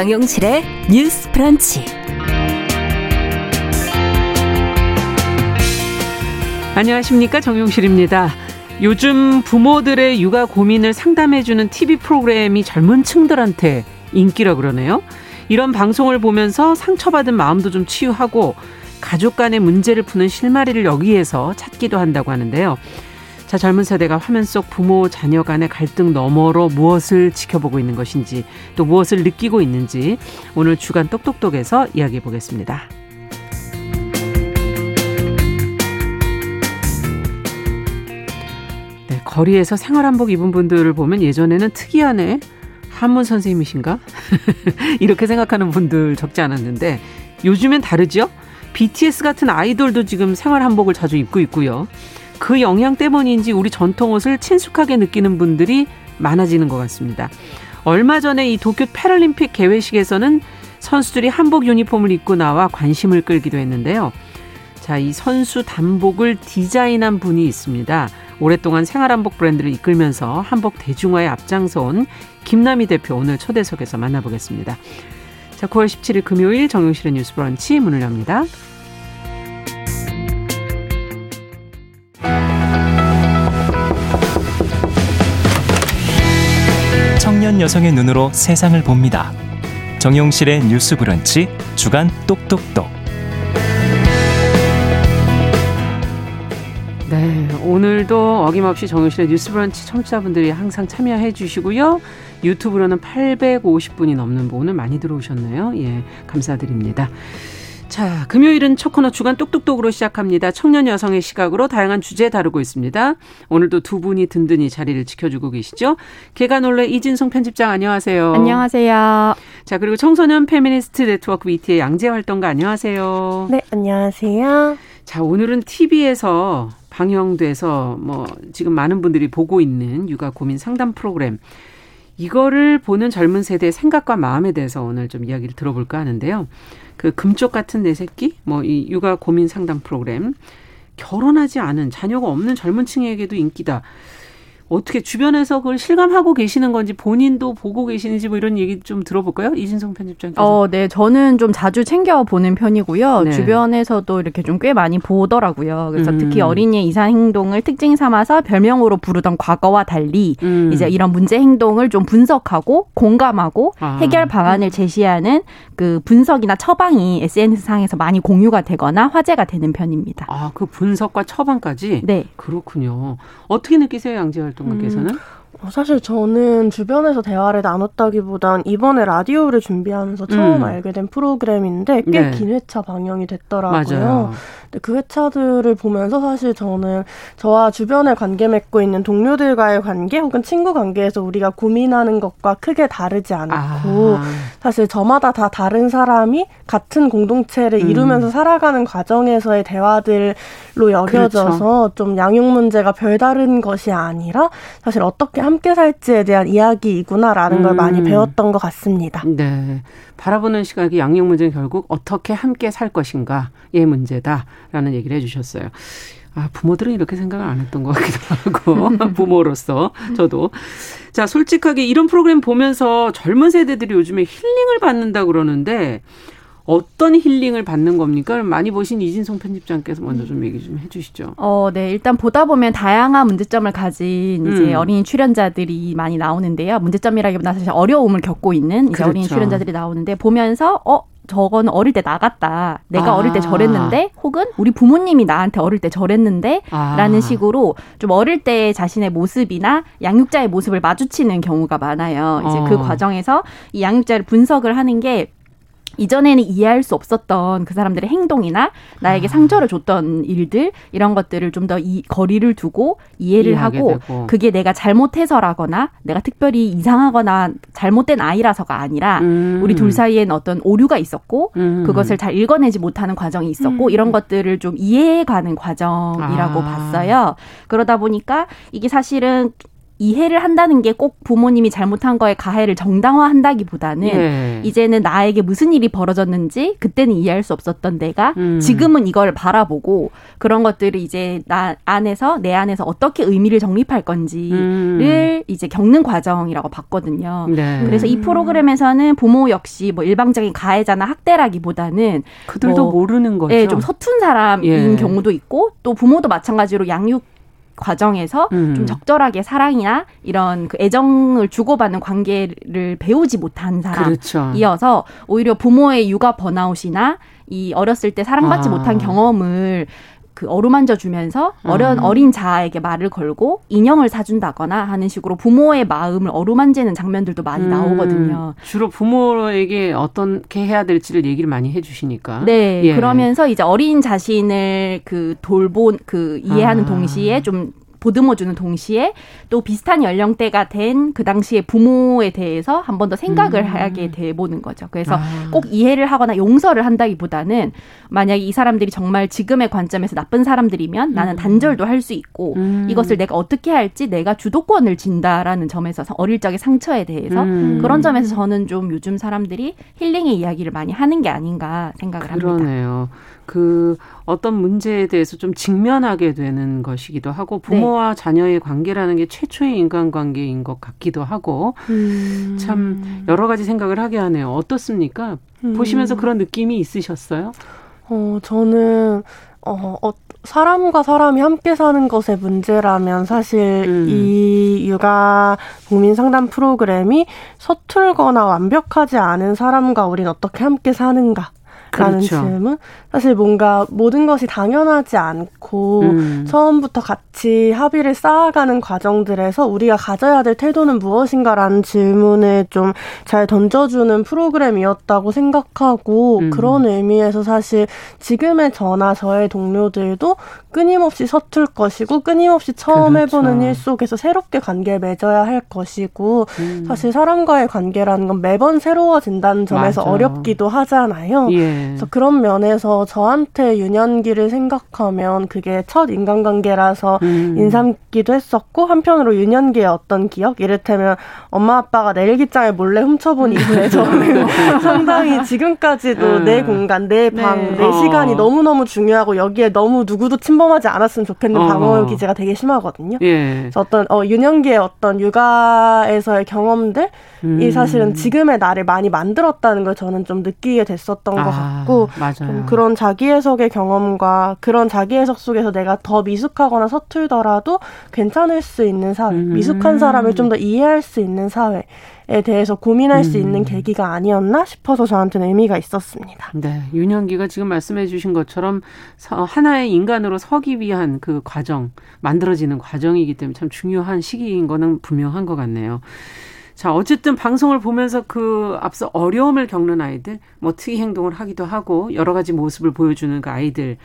정용실의 뉴스 프런치. 안녕하십니까. 정용실입니다. 요즘 부모들의 육아 고민을 상담해주는 TV 프로그램이 젊은 층들한테 인기라 그러네요. 이런 방송을 보면서 상처받은 마음도 좀 치유하고 가족 간의 문제를 푸는 실마리를 여기에서 찾기도 한다고 하는데요. 자, 젊은 세대가 화면 속 부모, 자녀 간의 갈등 너머로 무엇을 지켜보고 있는 것인지 또 무엇을 느끼고 있는지 오늘 주간 똑똑똑에서 이야기해 보겠습니다. 네, 거리에서 생활한복 입은 분들을 보면 예전에는 특이하네. 한문 선생님이신가? 이렇게 생각하는 분들 적지 않았는데 요즘엔 다르죠? BTS 같은 아이돌도 지금 생활 한복을 자주 입고 있고요. 그 영향 때문인지 우리 전통 옷을 친숙하게 느끼는 분들이 많아지는 것 같습니다. 얼마 전에 이 도쿄 패럴림픽 개회식에서는 선수들이 한복 유니폼을 입고 나와 관심을 끌기도 했는데요. 자, 이 선수 단복을 디자인한 분이 있습니다. 오랫동안 생활한복 브랜드를 이끌면서 한복 대중화에 앞장서온 김남희 대표 오늘 초대석에서 만나보겠습니다. 자, 9월 17일 금요일 정용실의 뉴스 브런치 문을 엽니다. 여성의 눈으로 세상을 봅니다. 정용실의 뉴스 브런치 주간 똑똑똑. 네, 오늘도 어김없이 정용실의 뉴스 브런치 청취자분들이 항상 참여해 주시고요. 유튜브로는 850분이 넘는 분 오늘 많이 들어오셨네요. 예, 감사드립니다. 자, 금요일은 첫 코너 주간 똑똑똑으로 시작합니다. 청년 여성의 시각으로 다양한 주제 다루고 있습니다. 오늘도 두 분이 든든히 자리를 지켜주고 계시죠. 계간홀로 이진송 편집장 안녕하세요. 안녕하세요. 자, 그리고 청소년 페미니스트 네트워크 위티의 양지혜 활동가 안녕하세요. 네, 안녕하세요. 자, 오늘은 TV에서 방영돼서 뭐 지금 많은 분들이 보고 있는 육아 고민 상담 프로그램 이거를 보는 젊은 세대의 생각과 마음에 대해서 오늘 좀 이야기를 들어볼까 하는데요. 그 금쪽 같은 내 새끼 뭐 이 육아 고민 상담 프로그램 결혼하지 않은 자녀가 없는 젊은 층에게도 인기다. 어떻게 주변에서 그걸 실감하고 계시는 건지 본인도 보고 계시는지 뭐 이런 얘기 좀 들어볼까요? 이진성 편집장께서. 어, 네. 저는 좀 자주 챙겨 보는 편이고요. 네. 주변에서도 이렇게 좀 꽤 많이 보더라고요. 그래서 음. 특히 어린이의 이상 행동을 특징 삼아서 별명으로 부르던 과거와 달리 음. 이제 이런 문제 행동을 좀 분석하고 공감하고 아. 해결 방안을 제시하는 그 분석이나 처방이 SNS상에서 많이 공유가 되거나 화제가 되는 편입니다. 아, 그 분석과 처방까지? 네. 그렇군요. 어떻게 느끼세요, 양재 활 동? 활동가께서는? 음. 어, 사실 저는 주변에서 대화를 나눴다기보단 이번에 라디오를 준비하면서 처음 음. 알게 된 프로그램인데 꽤긴 네. 회차 방영이 됐더라고요. 맞아요. 근데 그 회차들을 보면서 사실 저는 저와 주변에 관계 맺고 있는 동료들과의 관계 혹은 친구 관계에서 우리가 고민하는 것과 크게 다르지 않고 아. 사실 저마다 다 다른 사람이 같은 공동체를 음. 이루면서 살아가는 과정에서의 대화들로 여겨져서 그렇죠. 좀 양육 문제가 별다른 것이 아니라 사실 어떻게 함께 살지에 대한 이야기이구나라는 음. 걸 많이 음. 배웠던 것 같습니다. 네. 바라보는 시각이 양육 문제는 결국 어떻게 함께 살 것인가의 문제다라는 얘기를 해주셨어요. 아, 부모들은 이렇게 생각을 안 했던 것 같기도 하고, 부모로서 저도. 자, 솔직하게 이런 프로그램 보면서 젊은 세대들이 요즘에 힐링을 받는다 그러는데, 어떤 힐링을 받는 겁니까? 많이 보신 이진성 편집장께서 먼저 좀 얘기 좀 해주시죠. 어, 네. 일단 보다 보면 다양한 문제점을 가진 이제 음. 어린이 출연자들이 많이 나오는데요. 문제점이라기보다 사실 어려움을 겪고 있는 이제 그렇죠. 어린이 출연자들이 나오는데 보면서 어 저건 어릴 때 나갔다. 내가 아. 어릴 때 저랬는데, 혹은 우리 부모님이 나한테 어릴 때 저랬는데, 아. 라는 식으로 좀 어릴 때 자신의 모습이나 양육자의 모습을 마주치는 경우가 많아요. 이제 그 어. 그 과정에서 이 양육자를 분석을 하는 게 이전에는 이해할 수 없었던 그 사람들의 행동이나 나에게 아. 상처를 줬던 일들 이런 것들을 좀 더 이 거리를 두고 이해를 하고 되고. 그게 내가 잘못해서라거나 내가 특별히 이상하거나 잘못된 아이라서가 아니라 음. 우리 둘 사이엔 어떤 오류가 있었고 음. 그것을 잘 읽어내지 못하는 과정이 있었고 음. 이런 것들을 좀 이해해가는 과정이라고 아. 봤어요. 그러다 보니까 이게 사실은 이해를 한다는 게 꼭 부모님이 잘못한 거에 가해를 정당화한다기보다는 예. 이제는 나에게 무슨 일이 벌어졌는지 그때는 이해할 수 없었던 내가 음. 지금은 이걸 바라보고 그런 것들을 이제 나 안에서 내 안에서 어떻게 의미를 정립할 건지를 음. 이제 겪는 과정이라고 봤거든요. 네. 그래서 이 프로그램에서는 부모 역시 뭐 일방적인 가해자나 학대라기보다는 그들도 뭐, 모르는 거죠. 예, 좀 서툰 사람인 예. 경우도 있고 또 부모도 마찬가지로 양육 과정에서 음. 좀 적절하게 사랑이나 이런 그 애정을 주고받는 관계를 배우지 못한 사람이어서 그렇죠. 오히려 부모의 육아 번아웃이나 이 어렸을 때 사랑받지 아. 못한 경험을 그 어루만져 주면서 어린 음. 어린 자아에게 말을 걸고 인형을 사준다거나 하는 식으로 부모의 마음을 어루만지는 장면들도 많이 음. 나오거든요. 주로 부모에게 어떻게 해야 될지를 얘기를 많이 해주시니까. 네, 예. 그러면서 이제 어린 자신을 그 돌본 그 이해하는 아. 동시에 좀 보듬어주는 동시에 또 비슷한 연령대가 된 그 당시에 부모에 대해서 한 번 더 생각을 음. 하게 돼 보는 거죠. 그래서 아. 꼭 이해를 하거나 용서를 한다기보다는 만약에 이 사람들이 정말 지금의 관점에서 나쁜 사람들이면 음. 나는 단절도 할 수 있고 음. 이것을 내가 어떻게 할지 내가 주도권을 진다라는 점에서 어릴 적의 상처에 대해서 음. 그런 점에서 저는 좀 요즘 사람들이 힐링의 이야기를 많이 하는 게 아닌가 생각을 그러네요. 합니다. 그 어떤 문제에 대해서 좀 직면하게 되는 것이기도 하고 부모와 네. 자녀의 관계라는 게 최초의 인간관계인 것 같기도 하고 음. 참 여러 가지 생각을 하게 하네요. 어떻습니까? 음. 보시면서 그런 느낌이 있으셨어요? 어, 저는 어, 어, 사람과 사람이 함께 사는 것의 문제라면 사실 음. 이 육아 국민 상담 프로그램이 서툴거나 완벽하지 않은 사람과 우리는 어떻게 함께 사는가 라는 그렇죠. 질문. 사실 뭔가 모든 것이 당연하지 않고 음. 처음부터 같이 합의를 쌓아가는 과정들에서 우리가 가져야 될 태도는 무엇인가라는 질문을 좀잘 던져주는 프로그램이었다고 생각하고 음. 그런 의미에서 사실 지금의 저나 저의 동료들도 끊임없이 서툴 것이고 끊임없이 처음 그렇죠. 해보는 일 속에서 새롭게 관계를 맺어야 할 것이고 음. 사실 사람과의 관계라는 건 매번 새로워진다는 점에서 맞아. 어렵기도 하잖아요. 예. 그래서 그런 면에서 저한테 유년기를 생각하면 그게 첫 인간관계라서 음. 인삼기도 했었고 한편으로 유년기의 어떤 기억 이를테면 엄마 아빠가 내 일기장을 몰래 훔쳐본 이후에 저는 상당히 지금까지도 음. 내 공간, 내 방, 네. 내 어. 시간이 너무너무 중요하고 여기에 너무 누구도 침범하지 않았으면 좋겠는 어. 방어 기제가 되게 심하거든요. 예. 그래서 어떤 어, 유년기의 어떤 육아에서의 경험들이 음. 사실은 지금의 나를 많이 만들었다는 걸 저는 좀 느끼게 됐었던 아. 것 같아요. 같고 좀 그런 자기 해석의 경험과 그런 자기 해석 속에서 내가 더 미숙하거나 서툴더라도 괜찮을 수 있는 사회, 음. 미숙한 사람을 좀 더 이해할 수 있는 사회. 에 대해서 고민할 음. 수 있는 계기가 아니었나 싶어서 저한테는 의미가 있었습니다. 네, 윤영기가 지금 말씀해주신 것처럼 하나의 인간으로 서기 위한 그 과정 만들어지는 과정이기 때문에 참 중요한 시기인 거는 분명한 것 같네요. 자, 어쨌든 방송을 보면서 그 앞서 어려움을 겪는 아이들, 뭐 특이 행동을 하기도 하고 여러 가지 모습을 보여주는 그 아이들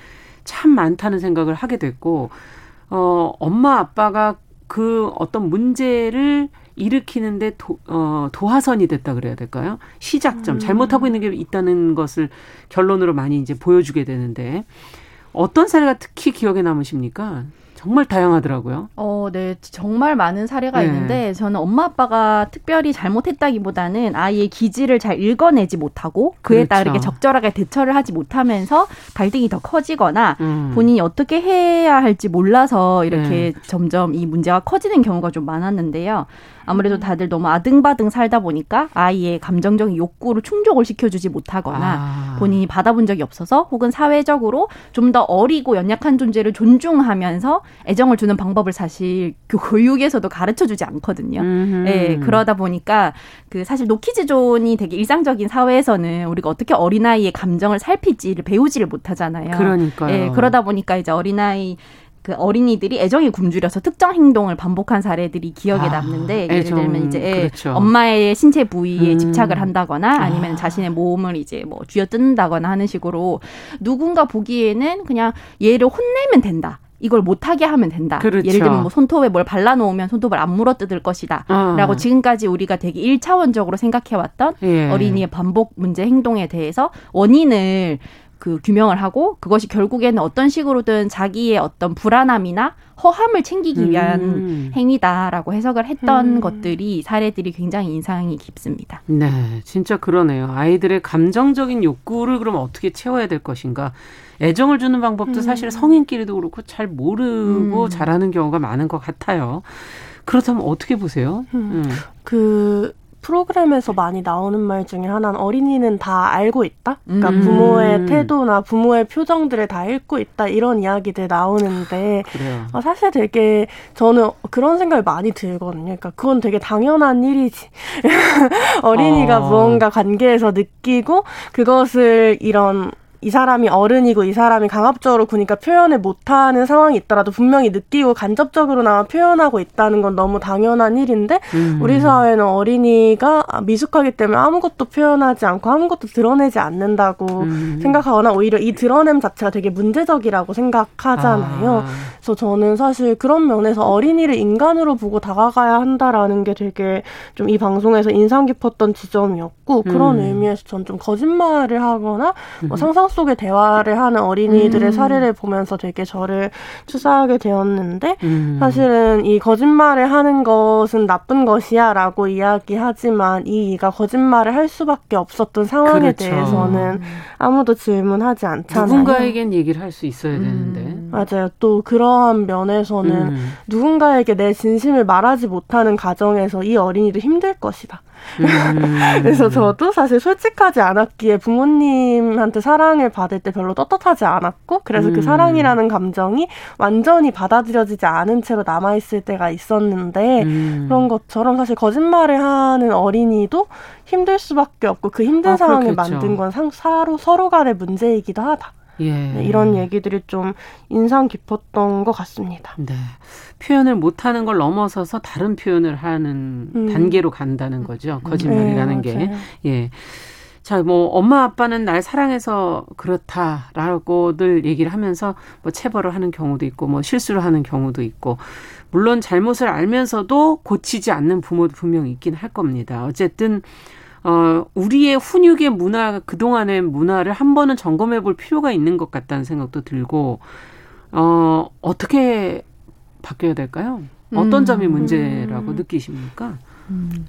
참 많다는 생각을 하게 됐고, 어, 엄마 아빠가 그 어떤 문제를 일으키는데 도, 어, 도화선이 됐다 그래야 될까요? 시작점, 음. 잘못하고 있는 게 있다는 것을 결론으로 많이 이제 보여주게 되는데, 어떤 사례가 특히 기억에 남으십니까? 정말 다양하더라고요. 어, 네. 정말 많은 사례가 네. 있는데 저는 엄마 아빠가 특별히 잘못했다기보다는 아이의 기질을 잘 읽어내지 못하고 그에 그렇죠. 따르게 적절하게 대처를 하지 못하면서 갈등이 더 커지거나 음. 본인이 어떻게 해야 할지 몰라서 이렇게 네. 점점 이 문제가 커지는 경우가 좀 많았는데요. 아무래도 음. 다들 너무 아등바등 살다 보니까 아이의 감정적인 욕구를 충족을 시켜주지 못하거나 아. 본인이 받아본 적이 없어서 혹은 사회적으로 좀 더 어리고 연약한 존재를 존중하면서 애정을 주는 방법을 사실 그 교육에서도 가르쳐 주지 않거든요. 음. 네, 그러다 보니까 그 사실 노키즈존이 되게 일상적인 사회에서는 우리가 어떻게 어린아이의 감정을 살필지를 배우지를 못하잖아요. 그러니까요. 네, 그러다 보니까 이제 어린아이 그 어린이들이 애정이 굶주려서 특정 행동을 반복한 사례들이 기억에 아, 남는데 예를 들면 이제 그렇죠. 엄마의 신체 부위에 음. 집착을 한다거나 아니면 아. 자신의 몸을 이제 뭐 쥐어뜯는다거나 하는 식으로 누군가 보기에는 그냥 얘를 혼내면 된다. 이걸 못하게 하면 된다. 그렇죠. 예를 들면 뭐 손톱에 뭘 발라놓으면 손톱을 안 물어뜯을 것이다. 어. 라고 지금까지 우리가 되게 일차원적으로 생각해왔던 예. 어린이의 반복 문제 행동에 대해서 원인을 그 규명을 하고 그것이 결국에는 어떤 식으로든 자기의 어떤 불안함이나 허함을 챙기기 위한 음. 행위다라고 해석을 했던 음. 것들이 사례들이 굉장히 인상이 깊습니다. 네, 진짜 그러네요. 아이들의 감정적인 욕구를 그럼 어떻게 채워야 될 것인가? 애정을 주는 방법도 음. 사실 성인끼리도 그렇고 잘 모르고 음. 잘하는 경우가 많은 것 같아요. 그렇다면 어떻게 보세요? 음. 음. 그 프로그램에서 많이 나오는 말 중에 하나는 어린이는 다 알고 있다. 그러니까 음. 부모의 태도나 부모의 표정들을 다 읽고 있다 이런 이야기들 나오는데 아, 사실 되게 저는 그런 생각을 많이 들거든요. 그러니까 그건 되게 당연한 일이지. 어린이가 어. 무언가 관계에서 느끼고 그것을 이런 이 사람이 어른이고 이 사람이 강압적으로 구니까 표현을 못하는 상황이 있더라도 분명히 느끼고 간접적으로나마 표현하고 있다는 건 너무 당연한 일인데 음. 우리 사회는 어린이가 미숙하기 때문에 아무것도 표현하지 않고 아무것도 드러내지 않는다고 음. 생각하거나 오히려 이 드러냄 자체가 되게 문제적이라고 생각하잖아요. 아. 그래서 저는 사실 그런 면에서 어린이를 인간으로 보고 다가가야 한다라는 게 되게 좀 이 방송에서 인상 깊었던 지점이었고 그런 음. 의미에서 전 좀 거짓말을 하거나 뭐 음. 상상 속에 대화를 하는 어린이들의 음. 사례를 보면서 되게 저를 추사하게 되었는데 음. 사실은 이 거짓말을 하는 것은 나쁜 것이야라고 이야기하지만 이 이가 거짓말을 할 수밖에 없었던 상황에 그렇죠. 대해서는 아무도 질문하지 않잖아요. 누군가에겐 얘기를 할 수 있어야 되는데 음. 맞아요. 또 그러한 면에서는 음. 누군가에게 내 진심을 말하지 못하는 가정에서 이 어린이도 힘들 것이다. 음. 그래서 저도 사실 솔직하지 않았기에 부모님한테 사랑을 받을 때 별로 떳떳하지 않았고 그래서 그 음. 그 사랑이라는 감정이 완전히 받아들여지지 않은 채로 남아있을 때가 있었는데 음. 그런 것처럼 사실 거짓말을 하는 어린이도 힘들 수밖에 없고 그 힘든 아, 상황을 만든 건 상, 서로, 서로 간의 문제이기도 하다. 예. 네, 이런 얘기들이 좀 인상 깊었던 것 같습니다. 네. 표현을 못하는 걸 넘어서서 다른 표현을 하는 음. 단계로 간다는 거죠. 거짓말이라는 네, 게. 예. 자, 뭐, 엄마, 아빠는 날 사랑해서 그렇다라고들 얘기를 하면서 뭐 체벌을 하는 경우도 있고, 뭐 실수를 하는 경우도 있고, 물론 잘못을 알면서도 고치지 않는 부모도 분명히 있긴 할 겁니다. 어쨌든, 어, 우리의 훈육의 문화, 그동안의 문화를 한 번은 점검해 볼 필요가 있는 것 같다는 생각도 들고, 어, 어떻게 바뀌어야 될까요? 어떤 음. 점이 문제라고 느끼십니까? 음.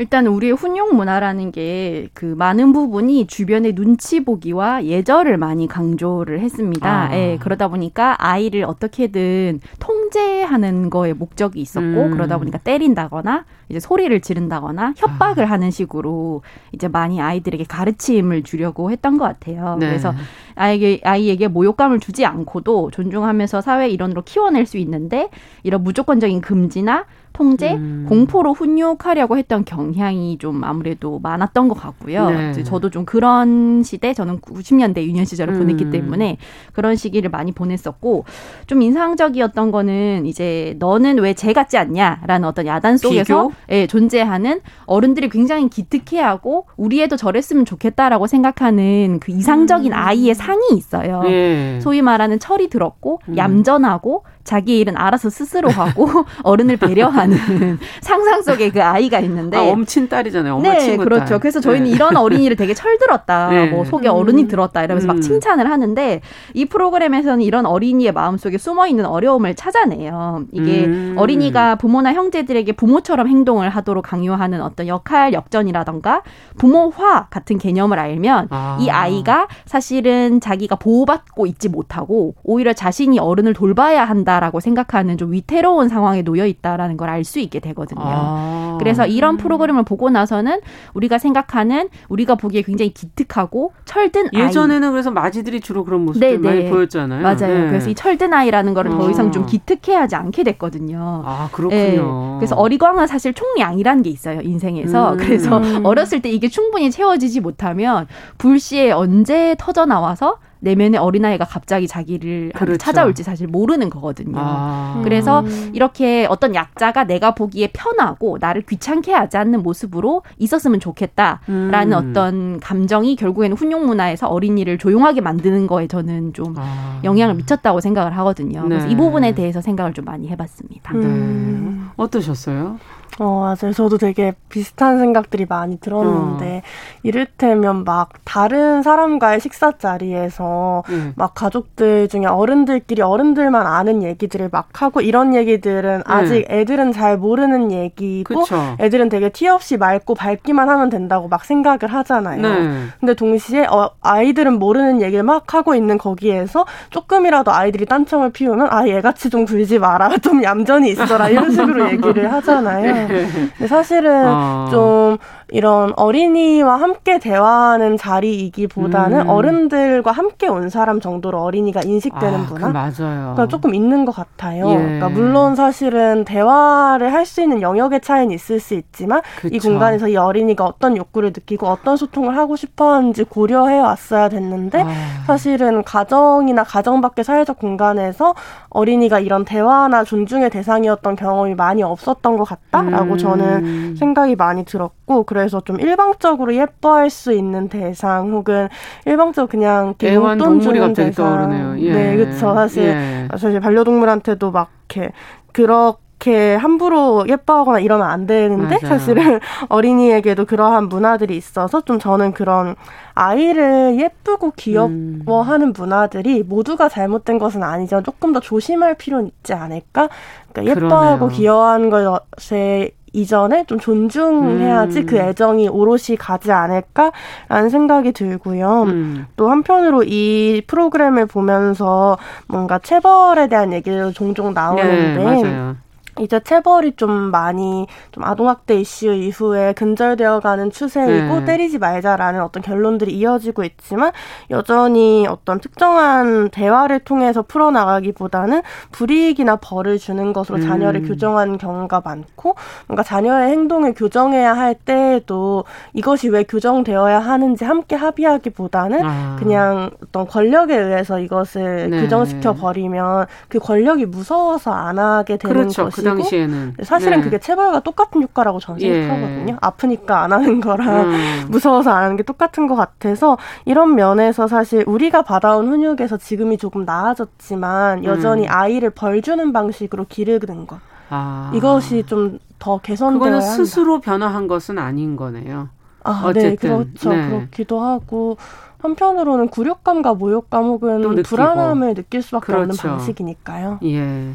일단 우리의 훈육 문화라는 게 그 많은 부분이 주변의 눈치 보기와 예절을 많이 강조를 했습니다. 아. 예, 그러다 보니까 아이를 어떻게든 통제하는 거에 목적이 있었고 음. 그러다 보니까 때린다거나 이제 소리를 지른다거나 협박을 아. 하는 식으로 이제 많이 아이들에게 가르침을 주려고 했던 것 같아요. 네. 그래서 아이에게 아이에게 모욕감을 주지 않고도 존중하면서 사회 일원으로 키워낼 수 있는데 이런 무조건적인 금지나 통제, 음. 공포로 훈육하려고 했던 경향이 좀 아무래도 많았던 것 같고요. 네. 저도 좀 그런 시대, 저는 90년대 유년 시절을 음. 보냈기 때문에 그런 시기를 많이 보냈었고 좀 인상적이었던 거는 이제 너는 왜 쟤 같지 않냐라는 어떤 야단 속에서 예, 존재하는 어른들이 굉장히 기특해하고 우리 애도 저랬으면 좋겠다라고 생각하는 그 이상적인 음. 아이의 상이 있어요. 예. 소위 말하는 철이 들었고 음. 얌전하고 자기 일은 알아서 스스로 하고 어른을 배려하는 상상 속의 그 아이가 있는데 아, 엄친 딸이잖아요. 엄마 네, 친구 그렇죠. 딸. 그래서 저희는 네. 이런 어린이를 되게 철들었다. 네. 뭐 속에 어른이 들었다 이러면서 음. 막 칭찬을 하는데 이 프로그램에서는 이런 어린이의 마음속에 숨어 있는 어려움을 찾아내요. 이게 음. 어린이가 부모나 형제들에게 부모처럼 행동을 하도록 강요하는 어떤 역할 역전이라던가 부모화 같은 개념을 알면 아. 이 아이가 사실은 자기가 보호받고 있지 못하고 오히려 자신이 어른을 돌봐야 한다. 있다라고 생각하는 좀 위태로운 상황에 놓여 있다라는 걸알 수 있게 되거든요. 아. 그래서 이런 프로그램을 보고 나서는 우리가 생각하는 우리가 보기에 굉장히 기특하고 철든 아이. 예전에는 그래서 마지들이 주로 그런 모습들 네, 많이 네. 보였잖아요. 맞아요. 네. 그래서 이 철든 아이라는 거를 더 이상 좀 어. 기특해하지 않게 됐거든요. 아 그렇군요. 네. 그래서 어리광은 사실 총량이라는 게 있어요 인생에서. 음. 그래서 어렸을 때 이게 충분히 채워지지 못하면 불시에 언제 터져 나와서 내면의 어린아이가 갑자기 자기를 그렇죠. 찾아올지 사실 모르는 거거든요. 아. 그래서 이렇게 어떤 약자가 내가 보기에 편하고 나를 귀찮게 하지 않는 모습으로 있었으면 좋겠다라는 음. 어떤 감정이 결국에는 훈육 문화에서 어린이를 조용하게 만드는 거에 저는 좀 아. 영향을 미쳤다고 생각을 하거든요. 네. 그래서 이 부분에 대해서 생각을 좀 많이 해봤습니다. 네. 어떠셨어요? 어, 맞아요. 저도 되게 비슷한 생각들이 많이 들었는데, 어. 이를테면 막 다른 사람과의 식사 자리에서 음. 막 가족들 중에 어른들끼리 어른들만 아는 얘기들을 막 하고 이런 얘기들은 음. 아직 애들은 잘 모르는 얘기고 그쵸. 애들은 되게 티 없이 맑고 밝기만 하면 된다고 막 생각을 하잖아요. 네. 근데 동시에 어, 아이들은 모르는 얘기를 막 하고 있는 거기에서 조금이라도 아이들이 딴청을 피우면 아 얘같이 좀 굴지 마라 좀 얌전히 있어라 이런 식으로 얘기를 하잖아요. 근데 사실은 어. 좀 이런 어린이와 함께 대화하는 자리이기보다는 음. 어른들과 함께 온 사람 정도로 어린이가 인식되는 아, 문화. 맞아요. 그러니까 조금 있는 것 같아요. 예. 그러니까 물론 사실은 대화를 할 수 있는 영역의 차이는 있을 수 있지만 그쵸. 이 공간에서 이 어린이가 어떤 욕구를 느끼고 어떤 소통을 하고 싶어 하는지 고려해 왔어야 됐는데 아. 사실은 가정이나 가정 밖의 사회적 공간에서 어린이가 이런 대화나 존중의 대상이었던 경험이 많이 없었던 것 같다 라고 음. 저는 생각이 많이 들었고 그래. 그래서 좀 일방적으로 예뻐할 수 있는 대상 혹은 일방적으로 그냥 용돈 주는 대상. 떠오르네요. 예. 네, 그렇죠. 사실 예. 사실 반려동물한테도 막 이렇게 그렇게 함부로 예뻐하거나 이러면 안 되는데 맞아요. 사실은 어린이에게도 그러한 문화들이 있어서 좀 저는 그런 아이를 예쁘고 귀여워하는 음. 문화들이 모두가 잘못된 것은 아니지만 조금 더 조심할 필요는 있지 않을까? 그러니까 예뻐하고 귀여워하는 것에 이전에 좀 존중해야지 음. 그 애정이 오롯이 가지 않을까라는 생각이 들고요. 음. 또 한편으로 이 프로그램을 보면서 뭔가 체벌에 대한 얘기도 종종 나오는데 네, 이제 체벌이 좀 많이 좀 아동학대 이슈 이후에 근절되어가는 추세이고 네. 때리지 말자라는 어떤 결론들이 이어지고 있지만 여전히 어떤 특정한 대화를 통해서 풀어나가기보다는 불이익이나 벌을 주는 것으로 음. 자녀를 교정하는 경우가 많고 뭔가 자녀의 행동을 교정해야 할 때에도 이것이 왜 교정되어야 하는지 함께 합의하기보다는 아. 그냥 어떤 권력에 의해서 이것을 네. 교정시켜 버리면 그 권력이 무서워서 안 하게 되는 그렇죠. 것이 그 당시에는 사실은 네. 그게 체벌과 똑같은 효과라고 저는 예. 생각하거든요. 아프니까 안 하는 거랑 음. 무서워서 안 하는 게 똑같은 것 같아서 이런 면에서 사실 우리가 받아온 훈육에서 지금이 조금 나아졌지만 여전히 음. 아이를 벌 주는 방식으로 기르는 것 아. 이것이 좀 더 개선되어야 그거는 스스로 변화한 것은 아닌 거네요. 아, 네, 어쨌든. 네, 그렇죠. 네. 그렇기도 하고 한편으로는 굴욕감과 모욕감 혹은 불안함을 느낄 수밖에 그렇죠. 없는 방식이니까요. 예.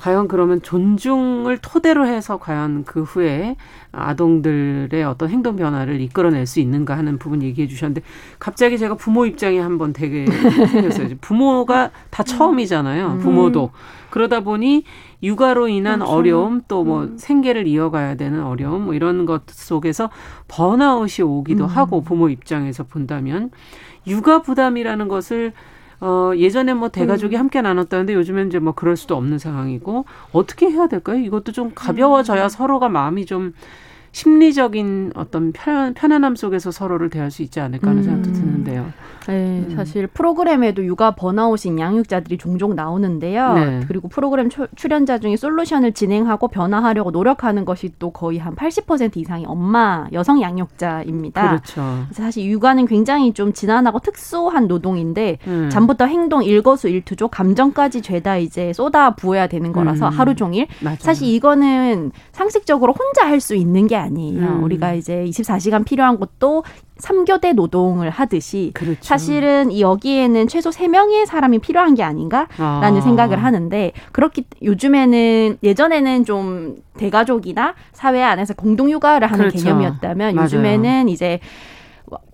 과연 그러면 존중을 토대로 해서 과연 그 후에 아동들의 어떤 행동 변화를 이끌어낼 수 있는가 하는 부분 얘기해 주셨는데 갑자기 제가 부모 입장에 한번 되게 생겼어요. 부모가 다 처음이잖아요. 음. 부모도. 그러다 보니 육아로 인한 그렇죠. 어려움 또뭐 음. 생계를 이어가야 되는 어려움 뭐 이런 것 속에서 번아웃이 오기도 음. 하고 부모 입장에서 본다면 육아 부담이라는 것을 어, 예전에 뭐 대가족이 음. 함께 나눴다는데 요즘엔 이제 뭐 그럴 수도 없는 상황이고 어떻게 해야 될까요? 이것도 좀 가벼워져야 음. 서로가 마음이 좀 심리적인 어떤 편, 편안함 속에서 서로를 대할 수 있지 않을까 하는 생각도 음. 드는데요. 네, 음. 사실 프로그램에도 육아 번아웃인 양육자들이 종종 나오는데요. 네. 그리고 프로그램 출연자 중에 솔루션을 진행하고 변화하려고 노력하는 것이 또 거의 한 80% 이상이 엄마 여성 양육자입니다. 그렇죠. 사실 육아는 굉장히 좀 지난하고 특수한 노동인데 음. 잠부터 행동 일거수일투족 감정까지 죄다 이제 쏟아 부어야 되는 거라서 음. 하루 종일 맞아요. 사실 이거는 상식적으로 혼자 할 수 있는 게 아니에요. 음. 우리가 이제 24시간 필요한 것도 3교대 노동을 하듯이 그렇죠. 사실은 여기에는 최소 3명의 사람이 필요한 게 아닌가라는 아. 생각을 하는데 그렇기 요즘에는 예전에는 좀 대가족이나 사회 안에서 공동 육아를 하는 그렇죠. 개념이었다면 맞아요. 요즘에는 이제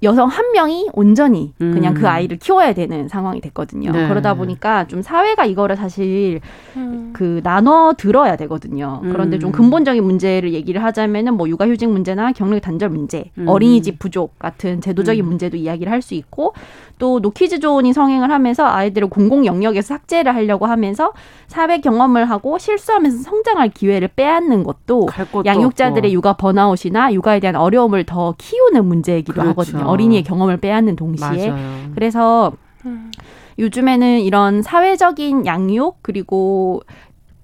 여성 한 명이 온전히 그냥 그 음. 그 아이를 키워야 되는 상황이 됐거든요. 네. 그러다 보니까 좀 사회가 이거를 사실 음. 그 나눠 들어야 되거든요. 그런데 좀 음. 근본적인 문제를 얘기를 하자면은 뭐 육아휴직 문제나 경력 단절 문제, 음. 어린이집 부족 같은 제도적인 음. 문제도 이야기를 할 수 있고 또 노키즈 존이 성행을 하면서 아이들을 공공 영역에서 삭제를 하려고 하면서 사회 경험을 하고 실수하면서 성장할 기회를 빼앗는 것도 양육자들의 없고. 육아 번아웃이나 육아에 대한 어려움을 더 키우는 문제이기도 그렇죠. 하거든요. 어린이의 경험을 빼앗는 동시에. 맞아요. 그래서 음. 요즘에는 이런 사회적인 양육 그리고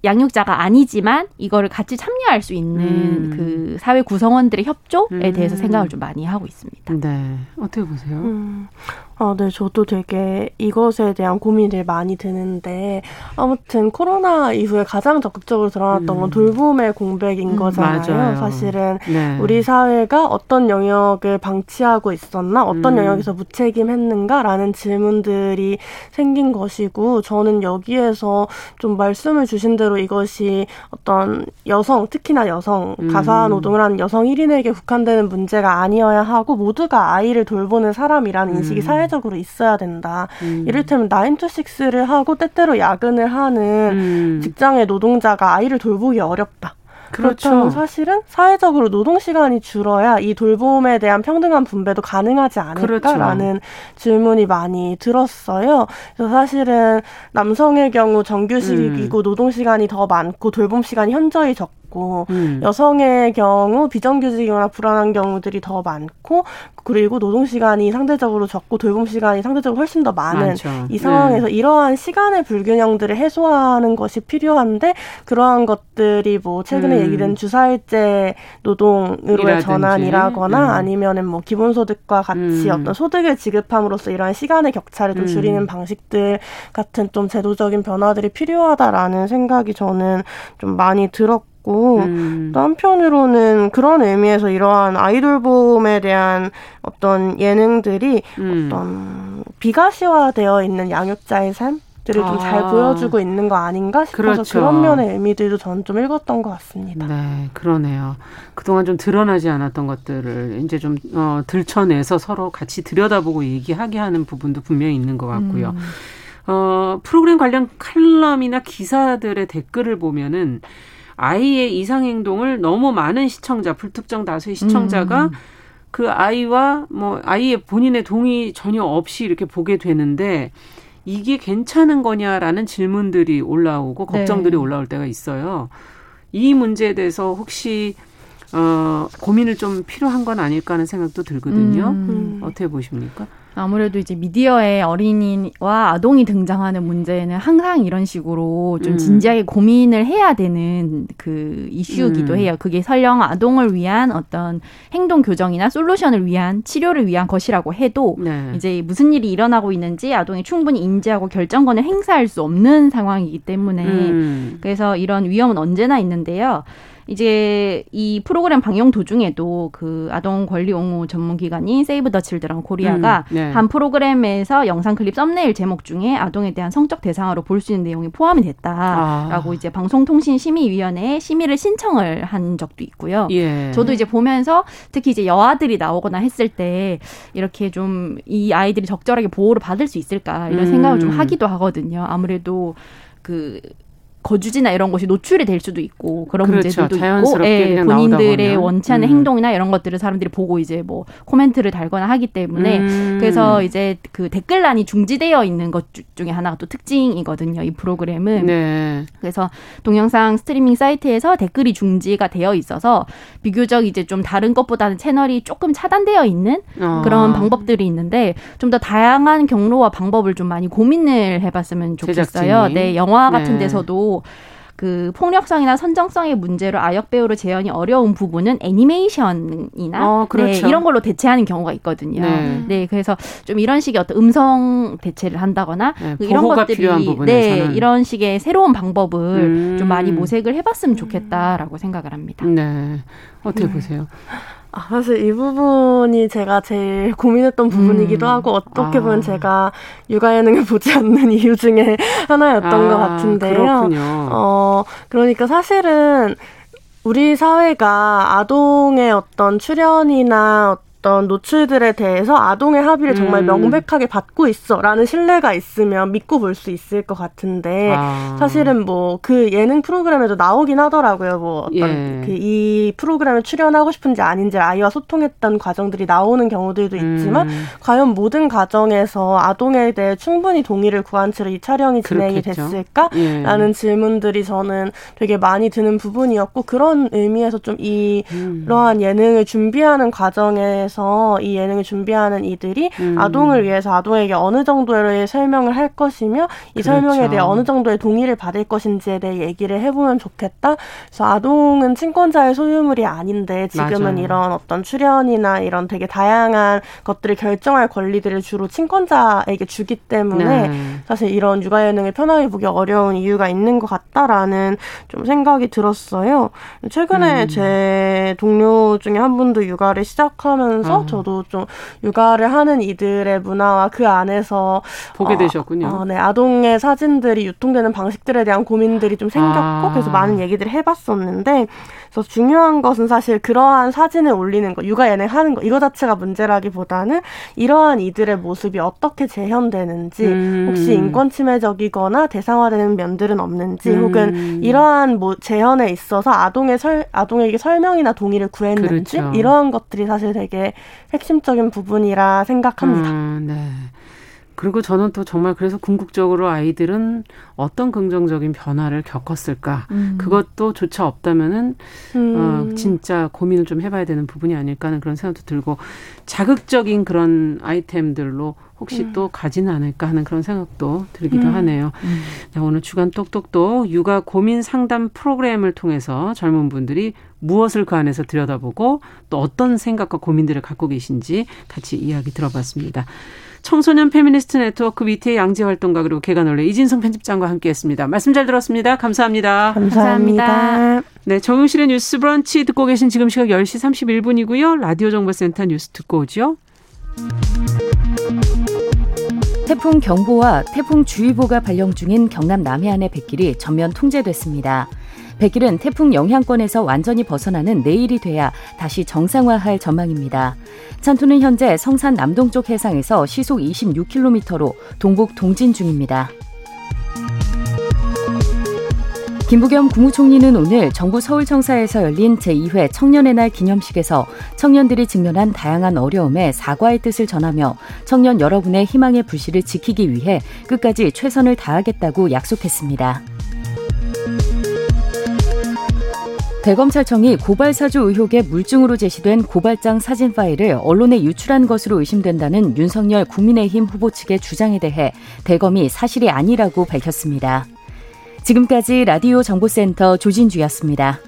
양육자가 아니지만 이거를 같이 참여할 수 있는 음. 그 사회 구성원들의 협조에 음. 대해서 생각을 좀 많이 하고 있습니다. 네. 어떻게 보세요? 음. 아, 네, 저도 되게 이것에 대한 고민을 많이 드는데, 아무튼 코로나 이후에 가장 적극적으로 드러났던 음. 건 돌봄의 공백인 음, 거잖아요. 맞아요. 사실은 네. 우리 사회가 어떤 영역을 방치하고 있었나, 어떤 음. 영역에서 무책임했는가라는 질문들이 생긴 것이고, 저는 여기에서 좀 말씀을 주신 대로 이것이 어떤 여성, 특히나 여성, 음. 가사 노동을 하는 여성 1인에게 국한되는 문제가 아니어야 하고, 모두가 아이를 돌보는 사람이라는 인식이 사회 사회적으로 있어야 된다. 음. 이를테면 나인투식스를 하고 때때로 야근을 하는 음. 직장의 노동자가 아이를 돌보기 어렵다. 그렇죠. 그렇다면 사실은 사회적으로 노동 시간이 줄어야 이 돌봄에 대한 평등한 분배도 가능하지 않을까라는 그렇죠. 질문이 많이 들었어요. 그래서 사실은 남성의 경우 정규직이고 음. 노동 시간이 더 많고 돌봄 시간이 현저히 적고 있고 음. 여성의 경우 비정규직이거나 불안한 경우들이 더 많고 그리고 노동 시간이 상대적으로 적고 돌봄 시간이 상대적으로 훨씬 더 많은 많죠. 이 상황에서 네. 이러한 시간의 불균형들을 해소하는 것이 필요한데 그러한 것들이 뭐 최근에 음. 얘기된 주사일제 노동으로의 전환이라거나 음. 아니면은 뭐 기본소득과 같이 음. 어떤 소득을 지급함으로써 이러한 시간의 격차를 좀 음. 줄이는 방식들 같은 좀 제도적인 변화들이 필요하다라는 생각이 저는 좀 많이 들었고 같고 음. 또 한편으로는 그런 의미에서 이러한 아이돌봄에 대한 어떤 예능들이 음. 어떤 비가시화되어 있는 양육자의 삶 들을 아. 좀잘 보여주고 있는 거 아닌가 싶어서 그렇죠. 그런 면의 의미들도 저는 좀 읽었던 것 같습니다. 네, 그러네요. 그동안 좀 드러나지 않았던 것들을 이제 좀 어, 들춰내서 서로 같이 들여다보고 얘기하게 하는 부분도 분명히 있는 것 같고요. 음. 어, 프로그램 관련 칼럼이나 기사들의 댓글을 보면은 아이의 이상 행동을 너무 많은 시청자, 불특정 다수의 시청자가 음. 그 아이와 뭐 아이의 본인의 동의 전혀 없이 이렇게 보게 되는데 이게 괜찮은 거냐라는 질문들이 올라오고 걱정들이 네. 올라올 때가 있어요. 이 문제에 대해서 혹시 어 고민을 좀 필요한 건 아닐까 하는 생각도 들거든요. 음. 어떻게 보십니까? 아무래도 이제 미디어에 어린이와 아동이 등장하는 문제는 항상 이런 식으로 좀 음. 진지하게 고민을 해야 되는 그 이슈기도 음. 해요. 그게 설령 아동을 위한 어떤 행동 교정이나 솔루션을 위한 치료를 위한 것이라고 해도 네. 이제 무슨 일이 일어나고 있는지 아동이 충분히 인지하고 결정권을 행사할 수 없는 상황이기 때문에 음. 그래서 이런 위험은 언제나 있는데요. 이제 이 프로그램 방영 도중에도 그 아동 권리 옹호 전문 기관인 세이브 더 칠드런 코리아가 음, 네. 한 프로그램에서 영상 클립 썸네일 제목 중에 아동에 대한 성적 대상으로 볼 수 있는 내용이 포함이 됐다라고 아. 이제 방송통신심의위원회에 심의를 신청을 한 적도 있고요. 예. 저도 이제 보면서 특히 이제 여아들이 나오거나 했을 때 이렇게 좀 이 아이들이 적절하게 보호를 받을 수 있을까 이런 음. 생각을 좀 하기도 하거든요. 아무래도 그 거주지나 이런 것이 노출이 될 수도 있고 그런 그렇죠. 문제들도 있고 예, 본인들의 원치 않는 음. 행동이나 이런 것들을 사람들이 보고 이제 뭐 코멘트를 달거나 하기 때문에 음. 그래서 이제 그 댓글란이 중지되어 있는 것 중에 하나가 또 특징이거든요. 이 프로그램은 네. 그래서 동영상 스트리밍 사이트에서 댓글이 중지가 되어 있어서 비교적 이제 좀 다른 것보다는 채널이 조금 차단되어 있는 어. 그런 방법들이 있는데 좀 더 다양한 경로와 방법을 좀 많이 고민을 해봤으면 좋겠어요. 제작진이. 네, 영화 같은 네. 데서도 그 폭력성이나 선정성의 문제로 아역 배우로 재현이 어려운 부분은 애니메이션이나 어, 그렇죠. 네, 이런 걸로 대체하는 경우가 있거든요. 네. 네. 그래서 좀 이런 식의 어떤 음성 대체를 한다거나 네, 그 이런 것들이 네, 이런 식의 새로운 방법을 음. 좀 많이 모색을 해봤으면 좋겠다라고 생각을 합니다. 네, 어떻게 음. 보세요? 아, 사실 이 부분이 제가 제일 고민했던 부분이기도 음. 하고 어떻게 아. 보면 제가 육아 예능을 보지 않는 이유 중에 하나였던 아, 것 같은데요. 그렇군요. 어, 그러니까 사실은 우리 사회가 아동의 어떤 출연이나 어떤 노출들에 대해서 아동의 합의를 정말 음. 명백하게 받고 있어라는 신뢰가 있으면 믿고 볼 수 있을 것 같은데 아. 사실은 뭐 그 예능 프로그램에도 나오긴 하더라고요. 뭐 어떤 예. 그이 프로그램에 출연하고 싶은지 아닌지 아이와 소통했던 과정들이 나오는 경우들도 있지만 음. 과연 모든 가정에서 아동에 대해 충분히 동의를 구한 채로 이 촬영이 진행이 그렇겠죠. 됐을까라는 예. 질문들이 저는 되게 많이 드는 부분이었고 그런 의미에서 좀 음. 이러한 음. 예능을 준비하는 과정에서 위해서 이 예능을 준비하는 이들이 음. 아동을 위해서 아동에게 어느 정도의 설명을 할 것이며 이 그렇죠. 설명에 대해 어느 정도의 동의를 받을 것인지에 대해 얘기를 해보면 좋겠다. 그래서 아동은 친권자의 소유물이 아닌데 지금은 맞아요. 이런 어떤 출연이나 이런 되게 다양한 것들을 결정할 권리들을 주로 친권자에게 주기 때문에 네. 사실 이런 육아 예능을 편하게 보기 어려운 이유가 있는 것 같다라는 좀 생각이 들었어요. 최근에 음. 제 동료 중에 한 분도 육아를 시작하면서 어. 저도 좀 육아를 하는 이들의 문화와 그 안에서 보게 어, 되셨군요. 어, 네, 아동의 사진들이 유통되는 방식들에 대한 고민들이 좀 생겼고 아. 그래서 많은 얘기들을 해봤었는데 그래서 중요한 것은 사실 그러한 사진을 올리는 거, 육아 예능 하는 거 이거 자체가 문제라기보다는 이러한 이들의 모습이 어떻게 재현되는지 음. 혹시 인권 침해적이거나 대상화되는 면들은 없는지 음. 혹은 이러한 뭐 재현에 있어서 아동의 설 아동에게 설명이나 동의를 구했는지 그렇죠. 이러한 것들이 사실 되게 핵심적인 부분이라 생각합니다. 음, 네. 그리고 저는 또 정말 그래서 궁극적으로 아이들은 어떤 긍정적인 변화를 겪었을까 음. 그것도 조차 없다면은 음. 어, 진짜 고민을 좀 해봐야 되는 부분이 아닐까 하는 그런 생각도 들고 자극적인 그런 아이템들로 혹시 음. 또 가지는 않을까 하는 그런 생각도 들기도 음. 하네요. 음. 자, 오늘 주간 똑똑똑 육아 고민 상담 프로그램을 통해서 젊은 분들이 무엇을 그 안에서 들여다보고 또 어떤 생각과 고민들을 갖고 계신지 같이 이야기 들어봤습니다. 청소년 페미니스트 네트워크 위티의 양지혜 활동가 그리고 계간 홀로 이진송 편집장과 함께했습니다. 말씀 잘 들었습니다. 감사합니다. 감사합니다. 네, 정용실의 뉴스 브런치 듣고 계신 지금 시각 10시 31분이고요. 라디오 정보센터 뉴스 듣고 오죠. 태풍 경보와 태풍 주의보가 발령 중인 경남 남해안의 뱃길이 전면 통제됐습니다. 백일은 태풍 영향권에서 완전히 벗어나는 내일이 돼야 다시 정상화할 전망입니다. 찬투는 현재 성산 남동쪽 해상에서 시속 26km로 동북 동진 중입니다. 김부겸 국무총리는 오늘 정부 서울청사에서 열린 제2회 청년의 날 기념식에서 청년들이 직면한 다양한 어려움에 사과의 뜻을 전하며 청년 여러분의 희망의 불씨를 지키기 위해 끝까지 최선을 다하겠다고 약속했습니다. 대검찰청이 고발 사주 의혹의 물증으로 제시된 고발장 사진 파일을 언론에 유출한 것으로 의심된다는 윤석열 국민의힘 후보 측의 주장에 대해 대검이 사실이 아니라고 밝혔습니다. 지금까지 라디오 정보센터 조진주였습니다.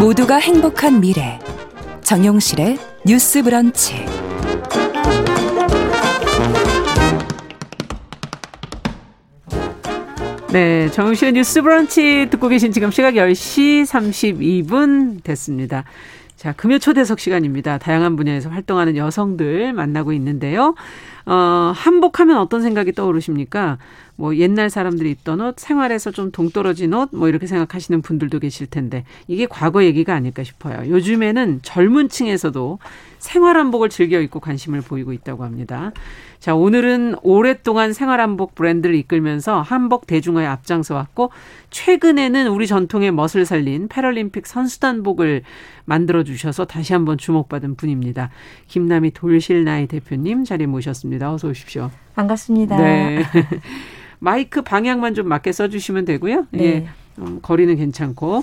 모두가 행복한 미래 정용실의 뉴스 브런치 네, 정우실의 뉴스 브런치 듣고 계신 지금 시각 10시 32분 됐습니다. 자, 금요 초대석 시간입니다. 다양한 분야에서 활동하는 여성들 만나고 있는데요. 어, 한복하면 어떤 생각이 떠오르십니까? 뭐 옛날 사람들이 입던 옷, 생활에서 좀 동떨어진 옷, 뭐 이렇게 생각하시는 분들도 계실 텐데 이게 과거 얘기가 아닐까 싶어요. 요즘에는 젊은 층에서도 생활 한복을 즐겨 입고 관심을 보이고 있다고 합니다. 자, 오늘은 오랫동안 생활 한복 브랜드를 이끌면서 한복 대중화에 앞장서 왔고 최근에는 우리 전통의 멋을 살린 패럴림픽 선수단복을 만들어 주셔서 다시 한번 주목받은 분입니다. 김남희 돌실나이 대표님 자리 모셨습니다. 어서 오십시오. 반갑습니다. 네. 마이크 방향만 좀 맞게 써주시면 되고요. 네. 예. 음, 거리는 괜찮고.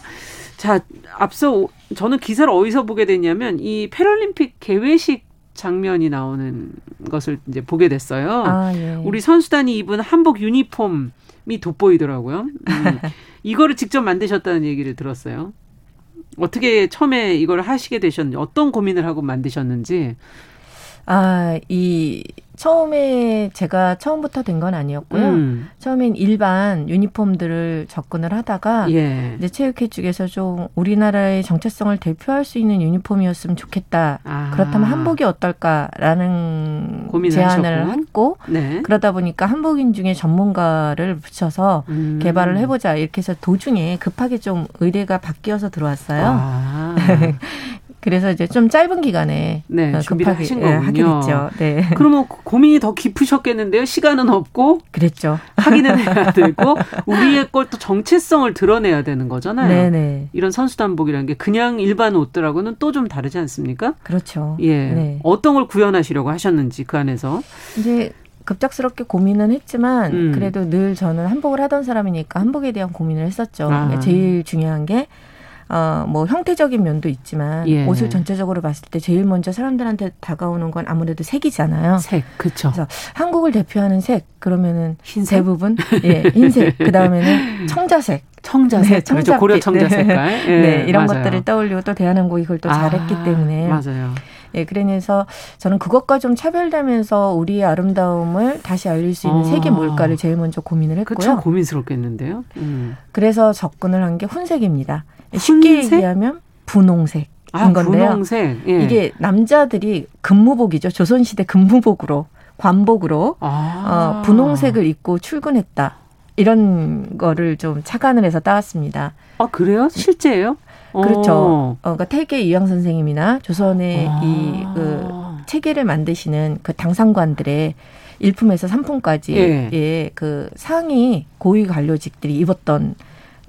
자, 앞서 저는 기사를 어디서 보게 됐냐면 이 패럴림픽 개회식 장면이 나오는 것을 이제 보게 됐어요. 아, 예. 우리 선수단이 입은 한복 유니폼이 돋보이더라고요. 음. 이거를 직접 만드셨다는 얘기를 들었어요. 어떻게 처음에 이걸 하시게 되셨는지, 어떤 고민을 하고 만드셨는지. 아, 이 처음에 제가 처음부터 된 건 아니었고요. 음. 처음엔 일반 유니폼들을 접근을 하다가 예. 이제 체육회 쪽에서 좀 우리나라의 정체성을 대표할 수 있는 유니폼이었으면 좋겠다. 아. 그렇다면 한복이 어떨까라는 제안을 하셨고. 했고 네. 그러다 보니까 한복인 중에 전문가를 붙여서 음. 개발을 해보자 이렇게 해서 도중에 급하게 좀 의뢰가 바뀌어서 들어왔어요. 아. 그래서 이제 좀 짧은 기간에 네, 어, 준비를 하신 예, 거군요. 하게 됐죠. 네. 그러면 고민이 더 깊으셨겠는데요. 시간은 없고 그랬죠. 하기는 해야 되고 우리의 걸 또 정체성을 드러내야 되는 거잖아요. 네네. 네. 이런 선수 단복이라는 게 그냥 일반 옷들하고는 또 좀 다르지 않습니까? 그렇죠. 예. 네. 어떤 걸 구현하시려고 하셨는지 그 안에서 이제 급작스럽게 고민은 했지만 음. 그래도 늘 저는 한복을 하던 사람이니까 한복에 대한 고민을 했었죠. 아. 제일 중요한 게 어, 뭐 형태적인 면도 있지만 예. 옷을 전체적으로 봤을 때 제일 먼저 사람들한테 다가오는 건 아무래도 색이잖아요. 색, 그렇죠. 그래서 한국을 대표하는 색 그러면은 흰색? 대부분 예 흰색 그 다음에는 청자색. 청자색, 네, 청자, 그렇죠. 고려 청자 색깔. 네, 예, 네 이런 맞아요. 것들을 떠올리고 또 대한항공이 그걸 또 아, 잘했기 때문에 맞아요. 예, 그래서 저는 그것과 좀 차별되면서 우리의 아름다움을 다시 알릴 수 있는 어. 색이 뭘까를 제일 먼저 고민을 했고요. 그참 고민스럽겠는데요. 음. 그래서 접근을 한게 훈색입니다. 쉽게 훈색? 얘기하면 분홍색. 아, 건데요. 분홍색. 예. 이게 남자들이 근무복이죠. 조선시대 근무복으로 관복으로 아. 어, 분홍색을 입고 출근했다. 이런 거를 좀 착안을 해서 따왔습니다. 아 그래요? 실제예요? 그렇죠. 어, 그러니까 태계 이황 선생님이나 조선의 아. 이그 체계를 만드시는 그 당상관들의 일품에서 삼품까지 예. 예, 그 상위 고위 관료직들이 입었던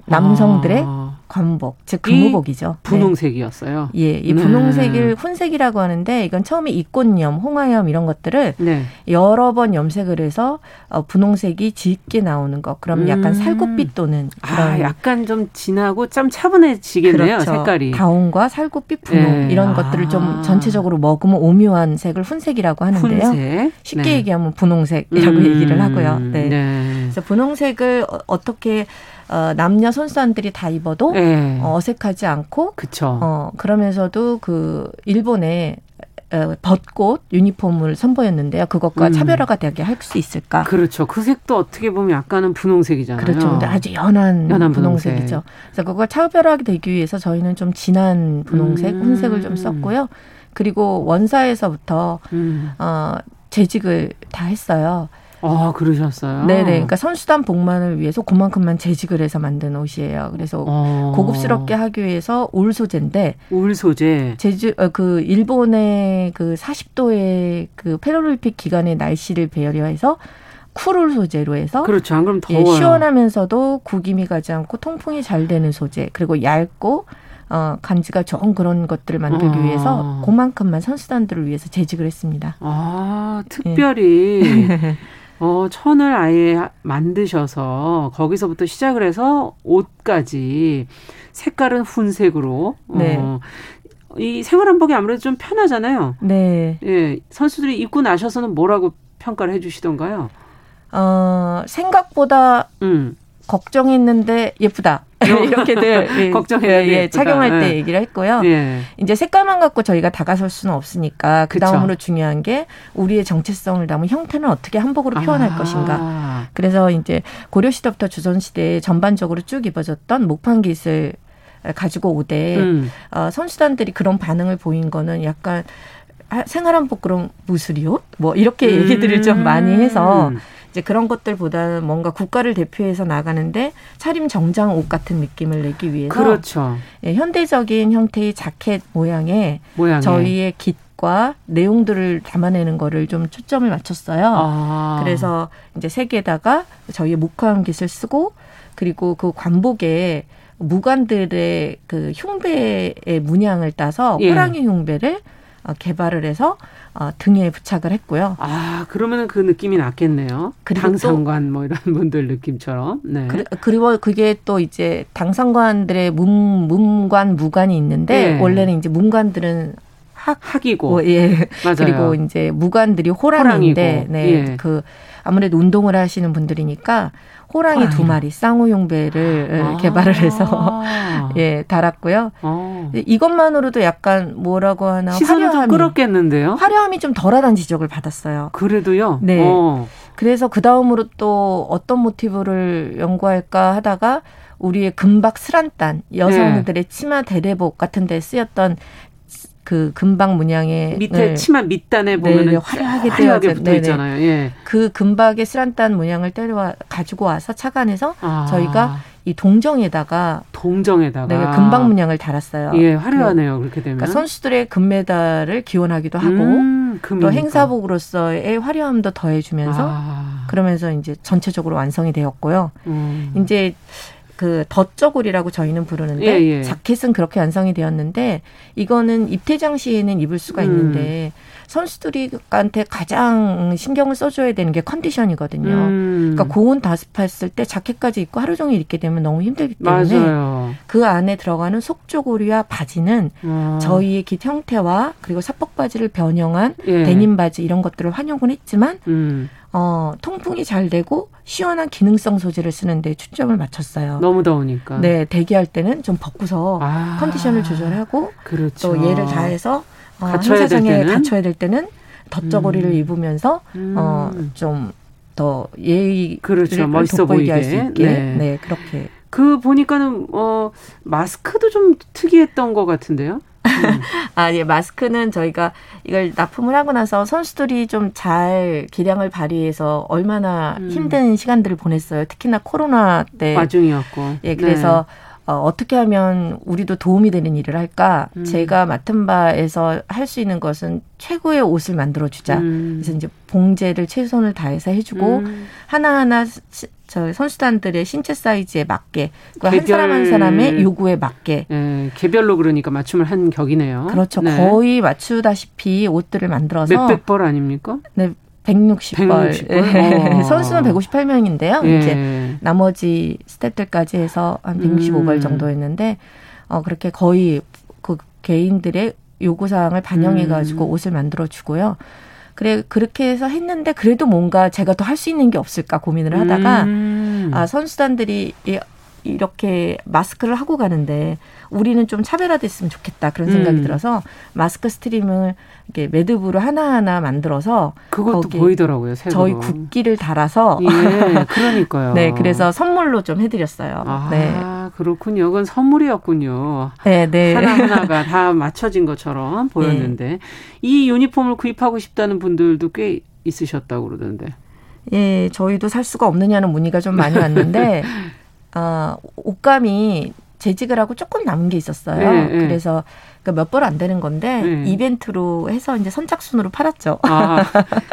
남성들의 아. 관복, 즉 근무복이죠. 분홍색이었어요. 네. 예, 이 네. 분홍색을 훈색이라고 하는데 이건 처음에 이꽃염, 홍화염 이런 것들을 네. 여러 번 염색을 해서 어, 분홍색이 짙게 나오는 것. 그럼 음. 약간 살구빛 또는 아, 그런 아, 약간 좀 진하고 좀 차분해지겠네요. 그렇죠. 색깔이. 다운과 살구빛, 분홍 네. 이런 아. 것들을 좀 전체적으로 먹으면 오묘한 색을 훈색이라고 하는데요. 쉽게 네. 얘기하면 분홍색이라고 음. 얘기를 하고요. 네. 네. 그래서 분홍색을 어, 어떻게 어, 남녀 선수단들이 다 입어도 네. 어, 어색하지 않고 그쵸. 어, 그러면서도 그 일본의 어, 벚꽃 유니폼을 선보였는데요. 그것과 음. 차별화가 되게 할 수 있을까? 그렇죠. 그 색도 어떻게 보면 약간은 분홍색이잖아요. 그렇죠. 근데 아주 연한, 연한 분홍색 이죠. 분홍색. 그래서 그걸 차별화하게 되기 위해서 저희는 좀 진한 분홍색, 음. 혼색을 좀 썼고요. 그리고 원사에서부터 음. 어, 재직을 다 했어요. 아, 그러셨어요? 네네. 그러니까 선수단 복만을 위해서 그만큼만 재직을 해서 만든 옷이에요. 그래서 어. 고급스럽게 하기 위해서 울 소재인데. 울 소재. 제주, 어, 그, 일본의 그 40도의 그 패럴림픽 기간의 날씨를 배려해서 쿨울 소재로 해서 그렇죠. 안 그럼 더워요. 예, 시원하면서도 구김이 가지 않고 통풍이 잘 되는 소재 그리고 얇고 어, 간지가 좋은 그런 것들을 만들기 아. 위해서 그만큼만 선수단들을 위해서 재직을 했습니다. 아 특별히 예. 어, 천을 아예 만드셔서 거기서부터 시작을 해서 옷까지 색깔은 훈색으로. 네. 어, 이 생활 한복이 아무래도 좀 편하잖아요. 네. 예. 선수들이 입고 나셔서는 뭐라고 평가를 해 주시던가요? 어, 생각보다 음. 걱정했는데 예쁘다. 이렇게들 예, 걱정해 예, 예, 착용할 때 예. 얘기를 했고요. 예. 이제 색깔만 갖고 저희가 다가설 수는 없으니까 그 다음으로 중요한 게 우리의 정체성을 담은 형태는 어떻게 한복으로 표현할 아. 것인가. 그래서 이제 고려 시대부터 조선 시대에 전반적으로 쭉 입어졌던 목판깃을 가지고 오되 음. 어, 선수단들이 그런 반응을 보인 거는 약간 생활한복 그런 무술이요? 뭐 이렇게 얘기들을 음. 좀 많이 해서 이제 그런 것들보다는 뭔가 국가를 대표해서 나가는데 차림 정장 옷 같은 느낌을 내기 위해서 그렇죠. 예, 현대적인 형태의 자켓 모양의 모양에. 저희의 깃과 내용들을 담아내는 거를 좀 초점을 맞췄어요. 아. 그래서 이제 색에다가 저희의 목화암 깃을 쓰고 그리고 그 관복에 무관들의 그 흉배의 문양을 따서 예. 호랑이 흉배를 어, 개발을 해서 어, 등에 부착을 했고요. 아 그러면은 그 느낌이 낫겠네요. 당상관 뭐 이런 분들 느낌처럼. 네. 그, 리고 그게 또 이제 당상관들의 문 문관 무관이 있는데 네. 원래는 이제 문관들은 학 학이고 어, 예 맞아요. 그리고 이제 무관들이 호랑인데 호랑이고. 네. 예. 그 아무래도 운동을 하시는 분들이니까 호랑이. 두 마리 쌍우용배를 아. 개발을 해서 예 달았고요. 아. 이것만으로도 약간 뭐라고 하나 시선을 화려함이, 좀 끌었겠는데요. 화려함이 좀 덜하다는 지적을 받았어요. 그래도요. 네. 어. 그래서 그 다음으로 또 어떤 모티브를 연구할까 하다가 우리의 금박 스란단 여성들의 네. 치마 대대복 같은 데 쓰였던 그 금박 문양의 밑에 치마 밑단에 보면 네, 화려하게 화려하게 붙어 있잖아요. 예. 그 금박의 스란단 문양을 때려 가지고 와서 착안해서 아. 저희가 이 동정에다가 동정에다가 네, 금박 문양을 달았어요. 예, 화려하네요. 그렇게 되면 그러니까 선수들의 금메달을 기원하기도 하고 음, 또 행사복으로서의 화려함도 더해주면서 아. 그러면서 이제 전체적으로 완성이 되었고요. 음. 이제 그 덧저고리라고 저희는 부르는데 예, 예. 자켓은 그렇게 완성이 되었는데 이거는 입퇴장 시에는 입을 수가 음. 있는데 선수들이한테 가장 신경을 써줘야 되는 게 컨디션이거든요. 음. 그러니까 고온 다습했을 때 자켓까지 입고 하루 종일 입게 되면 너무 힘들기 때문에 맞아요. 그 안에 들어가는 속조고리와 바지는 아. 저희의 깃 형태와 그리고 사복 바지를 변형한 예. 데님 바지 이런 것들을 활용을 했지만 음. 어, 통풍이 잘 되고 시원한 기능성 소재를 쓰는데 초점을 맞췄어요. 너무 더우니까. 네, 대기할 때는 좀 벗고서 아, 컨디션을 조절하고 그렇죠. 또 얘를 다해서 어, 행사장에 갇혀야 될 때는 덧저고리를 음. 입으면서 음. 어좀 더 예의 그렇죠 멋있어 보이게 할 수 있게 네. 네 그렇게 그 보니까는 어 마스크도 좀 특이했던 것 같은데요. 음. 아, 예, 마스크는 저희가 이걸 납품을 하고 나서 선수들이 좀 잘 기량을 발휘해서 얼마나 음. 힘든 시간들을 보냈어요. 특히나 코로나 때. 와중이었고. 예, 그래서 네. 어, 어떻게 하면 우리도 도움이 되는 일을 할까? 음. 제가 맡은 바에서 할 수 있는 것은 최고의 옷을 만들어 주자. 음. 그래서 이제 봉제를 최선을 다해서 해주고 음. 하나하나 저 선수단들의 신체 사이즈에 맞게 개별, 한 사람 한 사람의 요구에 맞게 네, 개별로 그러니까 맞춤을 한 격이네요. 그렇죠. 네. 거의 맞추다시피 옷들을 만들어서 몇백 벌 아닙니까? 네, 160벌. 160벌? 네. 선수는 158명인데요. 예. 이제 나머지 스태프들까지 해서 한 165벌 음. 정도였는데 어 그렇게 거의 그 개인들의 요구 사항을 반영해 가지고 음. 옷을 만들어 주고요. 그래 그렇게 해서 했는데 그래도 뭔가 제가 더 할 수 있는 게 없을까 고민을 하다가 음. 아 선수단들이 이렇게 마스크를 하고 가는데 우리는 좀 차별화됐으면 좋겠다 그런 생각이 음. 들어서 마스크 스트림을 이렇게 매듭으로 하나하나 만들어서 그것도 보이더라고요. 색으로. 저희 국기를 달아서 예, 그러니까요. 네, 그래서 선물로 좀 해드렸어요. 아, 네. 그렇군요. 그건 선물이었군요. 네, 네. 하나 하나가 다 맞춰진 것처럼 보였는데 네. 이 유니폼을 구입하고 싶다는 분들도 꽤 있으셨다고 그러던데. 예, 저희도 살 수가 없느냐는 문의가 좀 많이 왔는데. 아, 옷감이 재직을 하고 조금 남은 게 있었어요. 네, 네. 그래서 그러니까 몇 벌 안 되는 건데 네. 이벤트로 해서 이제 선착순으로 팔았죠. 아,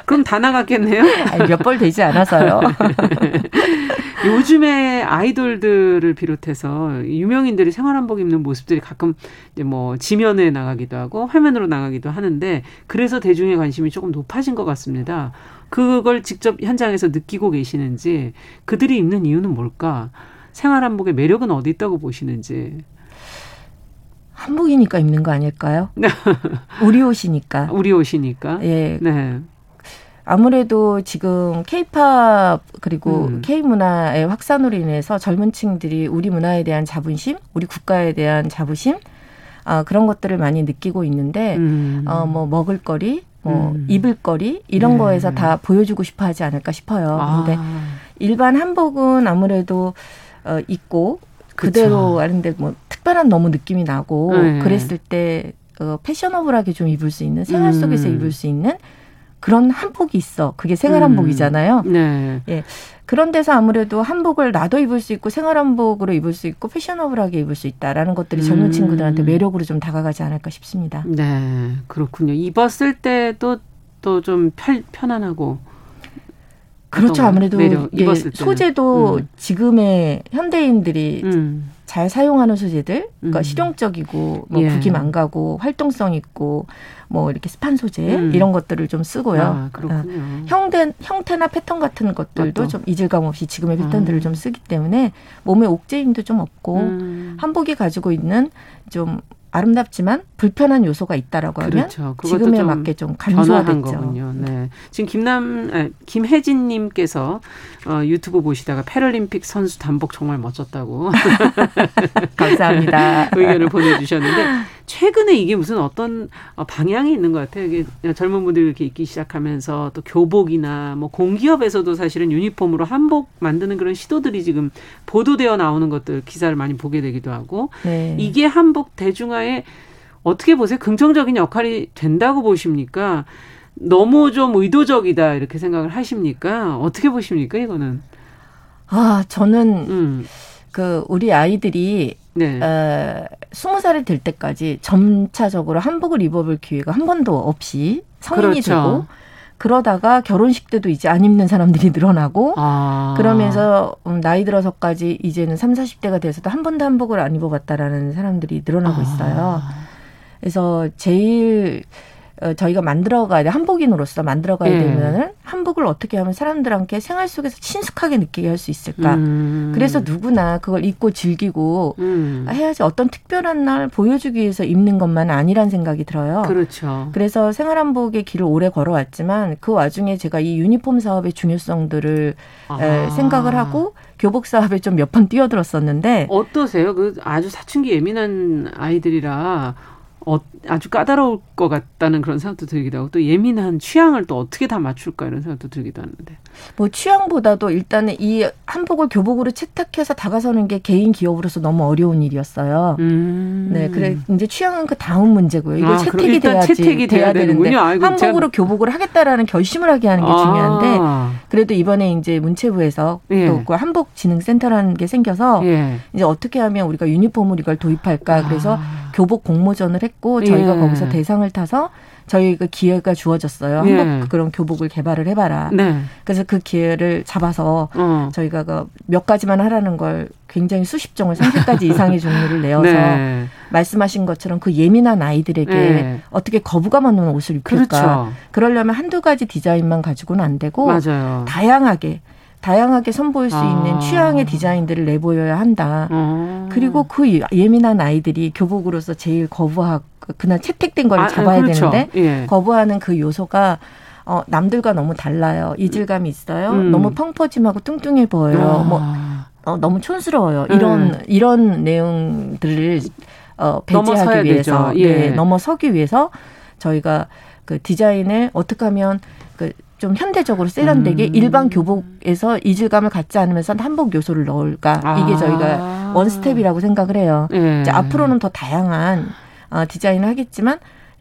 그럼 다 나갔겠네요. 몇 벌 되지 않아서요. 요즘에 아이돌들을 비롯해서 유명인들이 생활한복 입는 모습들이 가끔 이제 뭐 지면에 나가기도 하고 화면으로 나가기도 하는데 그래서 대중의 관심이 조금 높아진 것 같습니다. 그걸 직접 현장에서 느끼고 계시는지 그들이 입는 이유는 뭘까? 생활 한복의 매력은 어디 있다고 보시는지. 한복이니까 입는 거 아닐까요? 우리 옷이니까. 우리 옷이니까. 예. 네. 아무래도 지금 케이팝 그리고 음. K 문화의 확산으로 인해서 젊은 층들이 우리 문화에 대한 자부심, 우리 국가에 대한 자부심, 아, 그런 것들을 많이 느끼고 있는데, 음. 어, 뭐, 먹을거리, 뭐, 음. 입을거리, 이런 네. 거에서 다 보여주고 싶어 하지 않을까 싶어요. 아. 근데 일반 한복은 아무래도 어, 있고 그대로 하는데 뭐 특별한 너무 느낌이 나고 네. 그랬을 때 어, 패셔너블하게 좀 입을 수 있는 생활 속에서 음. 입을 수 있는 그런 한복이 있어. 그게 생활 한복이잖아요. 음. 네. 예. 그런 데서 아무래도 한복을 나도 입을 수 있고 생활 한복으로 입을 수 있고 패셔너블하게 입을 수 있다라는 것들이 젊은 음. 친구들한테 매력으로 좀 다가가지 않을까 싶습니다. 네. 그렇군요. 입었을 때도 또 좀 편안하고 그렇죠. 아무래도 예, 소재도 음. 지금의 현대인들이 음. 잘 사용하는 소재들, 그러니까 음. 실용적이고 뭐 예. 구김 안 가고 활동성 있고 뭐 이렇게 스판 소재 음. 이런 것들을 좀 쓰고요. 아. 어, 형태 형태나 패턴 같은 것들도 좀 이질감 없이 지금의 패턴들을 아. 좀 쓰기 때문에 몸에 옥죄임도 좀 없고 음. 한복이 가지고 있는 좀 아름답지만 불편한 요소가 있다라고 하면 그렇죠. 지금에 맞게 좀 간소화됐죠. 거군요. 네. 지금 김남 아, 김혜진 님께서 어, 유튜브 보시다가 패럴림픽 선수 단복 정말 멋졌다고 감사합니다. 의견을 보내 주셨는데 최근에 이게 무슨 어떤 어, 방향이 있는 것 같아요. 이게 젊은 분들이 이렇게 입기 시작하면서 또 교복이나 뭐 공기업에서도 사실은 유니폼으로 한복 만드는 그런 시도들이 지금 보도되어 나오는 것들 기사를 많이 보게 되기도 하고 네. 이게 한복 대중화에 어떻게 보세요? 긍정적인 역할이 된다고 보십니까? 너무 좀 의도적이다 이렇게 생각을 하십니까? 어떻게 보십니까 이거는? 아 저는 음. 그 우리 아이들이 네. 어, 20살이 될 때까지 점차적으로 한복을 입어볼 기회가 한 번도 없이 성인이 그렇죠. 되고 그러다가 결혼식 때도 이제 안 입는 사람들이 늘어나고 아. 그러면서 음, 나이 들어서까지 이제는 3, 40대가 돼서도 한 번도 한복을 안 입어봤다라는 사람들이 늘어나고 아. 있어요. 그래서 제일 어, 저희가 만들어가야 돼 한복인으로서 만들어가야 예. 되면은 한복을 어떻게 하면 사람들한테 생활 속에서 친숙하게 느끼게 할 수 있을까? 음. 그래서 누구나 그걸 입고 즐기고 음. 해야지 어떤 특별한 날 보여주기 위해서 입는 것만 아니란 생각이 들어요. 그렇죠. 그래서 생활 한복의 길을 오래 걸어왔지만 그 와중에 제가 이 유니폼 사업의 중요성들을 아. 생각을 하고 교복 사업에 좀 몇 번 뛰어들었었는데 어떠세요? 그 아주 사춘기 예민한 아이들이라 어, 아주 까다로울 것 같다는 그런 생각도 들기도 하고 또 예민한 취향을 또 어떻게 다 맞출까 이런 생각도 들기도 하는데. 뭐 취향보다도 일단은 이 한복을 교복으로 채택해서 다가서는 게 개인 기업으로서 너무 어려운 일이었어요. 음. 네, 그래 이제 취향은 그 다음 문제고요. 이거 아, 채택이 돼야지 채택이 돼야, 돼야 되는데 한복으로 제가... 교복을 하겠다라는 결심을 하게 하는 게 아. 중요한데 그래도 이번에 이제 문체부에서 예. 또그 한복진흥센터라는 게 생겨서 예. 이제 어떻게 하면 우리가 유니폼을 이걸 도입할까 그래서 아. 교복 공모전을 했고 저희가 예. 거기서 대상을 타서 저희가 기회가 주어졌어요. 한복 예. 그런 교복을 개발을 해봐라. 네. 그래서 그 기회를 잡아서 어. 저희가 그몇 가지만 하라는 걸 굉장히 수십 종을 30가지 이상의 종류를 내어서 네. 말씀하신 것처럼 그 예민한 아이들에게 네. 어떻게 거부감 없는 옷을 입힐까. 그렇죠. 그러려면 한두 가지 디자인만 가지고는 안 되고 맞아요. 다양하게 다양하게 선보일 수 아. 있는 취향의 디자인들을 내보여야 한다. 아. 그리고 그 예민한 아이들이 교복으로서 제일 거부하고 그날 채택된 걸 아, 잡아야 그렇죠. 되는데 예. 거부하는 그 요소가 어, 남들과 너무 달라요. 이질감이 있어요. 음. 너무 펑퍼짐하고 뚱뚱해 보여요. 아. 뭐 어, 너무 촌스러워요. 이런 음. 이런 내용들을 어, 배제하기 위해서 예. 네, 넘어서기 위해서 저희가 그 디자인을 어떻게 하면 그 좀 현대적으로 세련되게 음. 일반 교복에서 이질감을 갖지 않으면서 한복 요소를 넣을까 이게 저희가 아. 원스텝이라고 생각을 해요. 예. 이제 앞으로는 더 다양한 어, 디자인을 하겠지만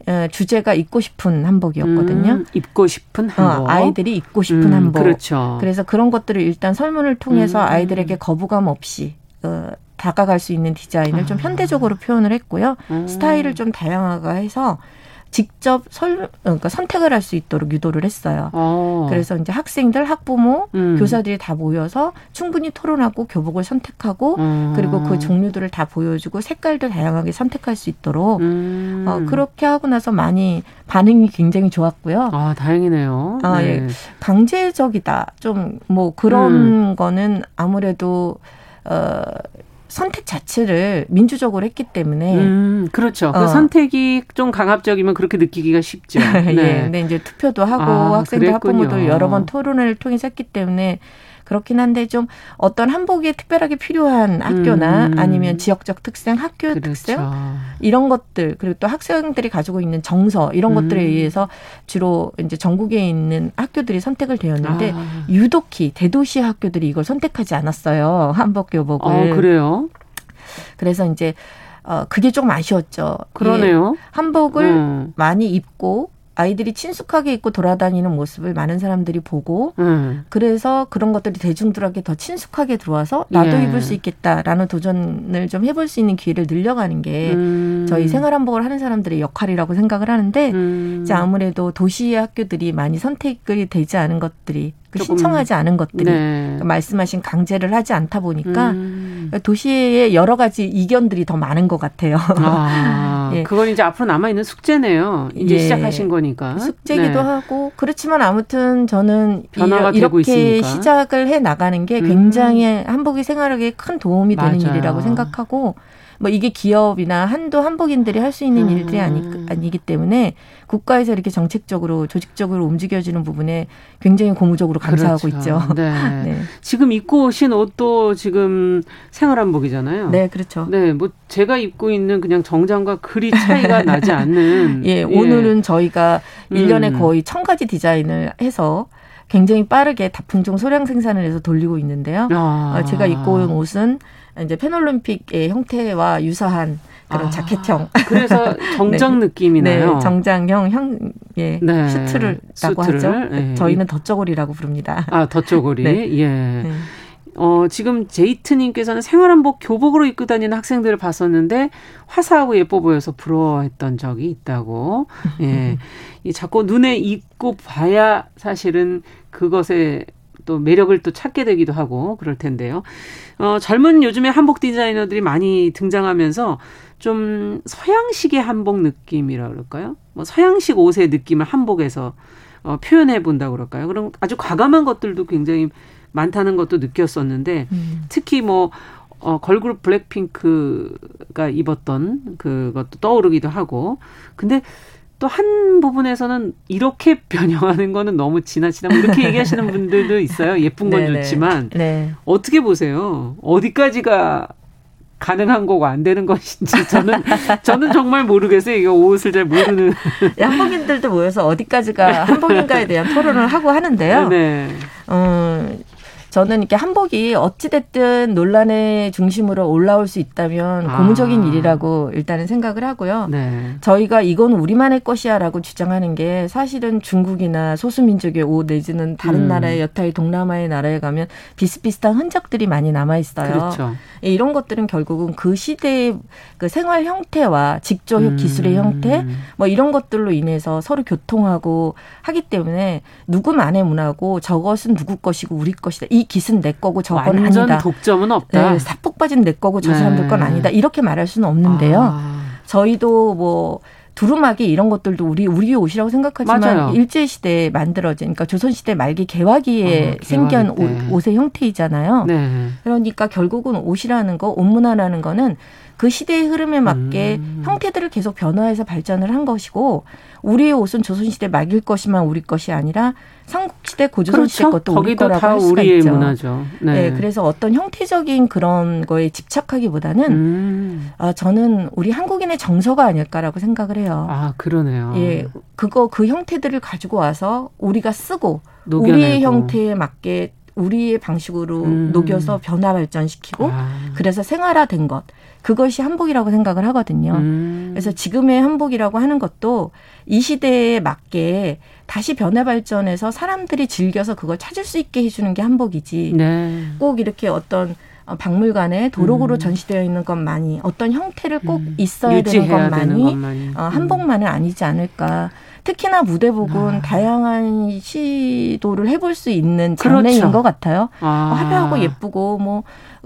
어, 주제가 입고 싶은 한복이었거든요. 음, 입고 싶은 어, 한복. 어, 아이들이 입고 싶은 음, 한복. 그렇죠. 그래서 그런 것들을 일단 설문을 통해서 음. 아이들에게 거부감 없이 어, 다가갈 수 있는 디자인을 아. 좀 현대적으로 표현을 했고요. 음. 스타일을 좀 다양하게 해서 직접 설, 그러니까 선택을 할 수 있도록 유도를 했어요. 어. 그래서 이제 학생들, 학부모, 음. 교사들이 다 모여서 충분히 토론하고 교복을 선택하고 음. 그리고 그 종류들을 다 보여주고 색깔도 다양하게 선택할 수 있도록 음. 어, 그렇게 하고 나서 많이 반응이 굉장히 좋았고요. 아, 다행이네요. 아, 네. 예. 강제적이다. 좀 뭐 그런 음. 거는 아무래도 어 선택 자체를 민주적으로 했기 때문에 음, 그렇죠. 그 어. 그 선택이 좀 강압적이면 그렇게 느끼기가 쉽죠. 네. 예. 근데 이제 투표도 하고 아, 학생들 학부모들 여러 번 토론을 통해서 했기 때문에 그렇긴 한데 좀 어떤 한복이 특별하게 필요한 학교나 음. 아니면 지역적 특성, 학교 그렇죠. 특성 이런 것들 그리고 또 학생들이 가지고 있는 정서 이런 음. 것들에 의해서 주로 이제 전국에 있는 학교들이 선택을 되었는데 아. 유독히 대도시 학교들이 이걸 선택하지 않았어요 한복 교복을. 아, 그래요? 그래서 이제 어 그게 좀 아쉬웠죠. 그러네요. 예, 한복을 음. 많이 입고 아이들이 친숙하게 입고 돌아다니는 모습을 많은 사람들이 보고 음. 그래서 그런 것들이 대중들에게 더 친숙하게 들어와서 나도 예. 입을 수 있겠다라는 도전을 좀 해볼 수 있는 기회를 늘려가는 게 음. 저희 생활한복을 하는 사람들의 역할이라고 생각을 하는데 음. 이제 아무래도 도시의 학교들이 많이 선택이 되지 않은 것들이 그 신청하지 않은 것들이 네. 그러니까 말씀하신 강제를 하지 않다 보니까 음. 도시의 여러 가지 이견들이 더 많은 것 같아요. 아, 예. 그건 이제 앞으로 남아 있는 숙제네요. 이제 예. 시작하신 거니까 숙제기도 네. 하고 그렇지만 아무튼 저는 변화가 이렇게 시작을 해 나가는 게 굉장히 음. 한복이 생활하기에 큰 도움이 되는 맞아요. 일이라고 생각하고 뭐 이게 기업이나 한도 한복인들이 할 수 있는 음. 일들이 아니, 아니기 때문에 국가에서 이렇게 정책적으로 조직적으로 움직여지는 부분에 굉장히 고무적으로 감사하고 그렇죠. 있죠. 네. 네. 지금 입고 오신 옷도 지금 생활한복이잖아요. 네, 그렇죠. 네, 뭐 제가 입고 있는 그냥 정장과 그리 차이가 나지 않는. 예, 예, 오늘은 저희가 일년에 음. 거의 천 가지 디자인을 해서 굉장히 빠르게 다품종 소량 생산을 해서 돌리고 있는데요. 아. 어, 제가 입고 온 옷은 이제 페놀림픽의 형태와 유사한 그런 아, 자켓형. 그래서 정장 네. 느낌이 나요? 네, 정장형 형, 예, 네. 슈트를라고 하죠. 네. 저희는 덧저고리라고 부릅니다. 아, 덧저고리. 네. 예. 네. 어, 지금 제이트님께서는 생활한복 교복으로 입고 다니는 학생들을 봤었는데 화사하고 예뻐 보여서 부러워했던 적이 있다고. 예. 이 자꾸 눈에 익고 봐야 사실은 그것에 또 매력을 또 찾게 되기도 하고 그럴 텐데요. 어, 젊은 요즘에 한복 디자이너들이 많이 등장하면서 좀 서양식의 한복 느낌이라 그럴까요? 뭐 서양식 옷의 느낌을 한복에서 어, 표현해 본다고 그럴까요? 그럼 아주 과감한 것들도 굉장히 많다는 것도 느꼈었는데 음. 특히 뭐 어, 걸그룹 블랙핑크가 입었던 그것도 떠오르기도 하고 근데 또 한 부분에서는 이렇게 변형하는 거는 너무 지나치다 뭐 이렇게 얘기하시는 분들도 있어요. 예쁜 건 좋지만 네. 어떻게 보세요? 어디까지가 가능한 거고 안 되는 것인지 저는 저는 정말 모르겠어요. 이거 옷을 잘 모르는 한복인들도 모여서 어디까지가 한복인가에 대한 토론을 하고 하는데요. 네. 음, 저는 이렇게 한복이 어찌됐든 논란의 중심으로 올라올 수 있다면 아. 고무적인 일이라고 일단은 생각을 하고요. 네. 저희가 이건 우리만의 것이야라고 주장하는 게 사실은 중국이나 소수민족의 옷 내지는 다른 음. 나라의 여타의 동남아의 나라에 가면 비슷비슷한 흔적들이 많이 남아 있어요. 그렇죠. 예, 이런 것들은 결국은 그 시대의 그 생활 형태와 직조 음. 기술의 형태 뭐 이런 것들로 인해서 서로 교통하고 하기 때문에 누구만의 문화고 저것은 누구 것이고 우리 것이다. 이 깃은 내 거고 저건 완전 아니다. 독점은 없다. 네, 사폭 빠진 내 거고 저 사람들 건 네. 아니다. 이렇게 말할 수는 없는데요. 아. 저희도 뭐 두루마기 이런 것들도 우리 우리 옷이라고 생각하지만 일제 시대에 만들어진 그러니까 조선 시대 말기 개화기에 어, 생긴 옷, 옷의 형태이잖아요. 네. 그러니까 결국은 옷이라는 거, 옷 문화라는 거는 그 시대의 흐름에 맞게 음. 형태들을 계속 변화해서 발전을 한 것이고 우리의 옷은 조선 시대 말길 것이만 우리 것이 아니라 삼국시대 고조선시대 그렇죠? 것도 우리 거라고 할 수가 우리의 있죠. 문화죠. 네. 네. 그래서 어떤 형태적인 그런 거에 집착하기보다는 음. 아, 저는 우리 한국인의 정서가 아닐까라고 생각을 해요. 아 그러네요. 예, 그거 그 형태들을 가지고 와서 우리가 쓰고 녹여내고. 우리의 형태에 맞게 우리의 방식으로 음. 녹여서 변화 발전시키고 아. 그래서 생활화된 것 그것이 한복이라고 생각을 하거든요. 음. 그래서 지금의 한복이라고 하는 것도 이 시대에 맞게 다시 변화 발전해서 사람들이 즐겨서 그걸 찾을 수 있게 해주는 게 한복이지. 네. 꼭 이렇게 어떤 박물관에 도록으로 음. 전시되어 있는 것만이 어떤 형태를 꼭 음. 있어야 되는 것만이, 되는 것만이. 어, 한복만은 아니지 않을까. 특히나 무대복은 아. 다양한 시도를 해볼 수 있는 장래인 그렇죠. 것 같아요. 아. 화려하고 예쁘고 뭐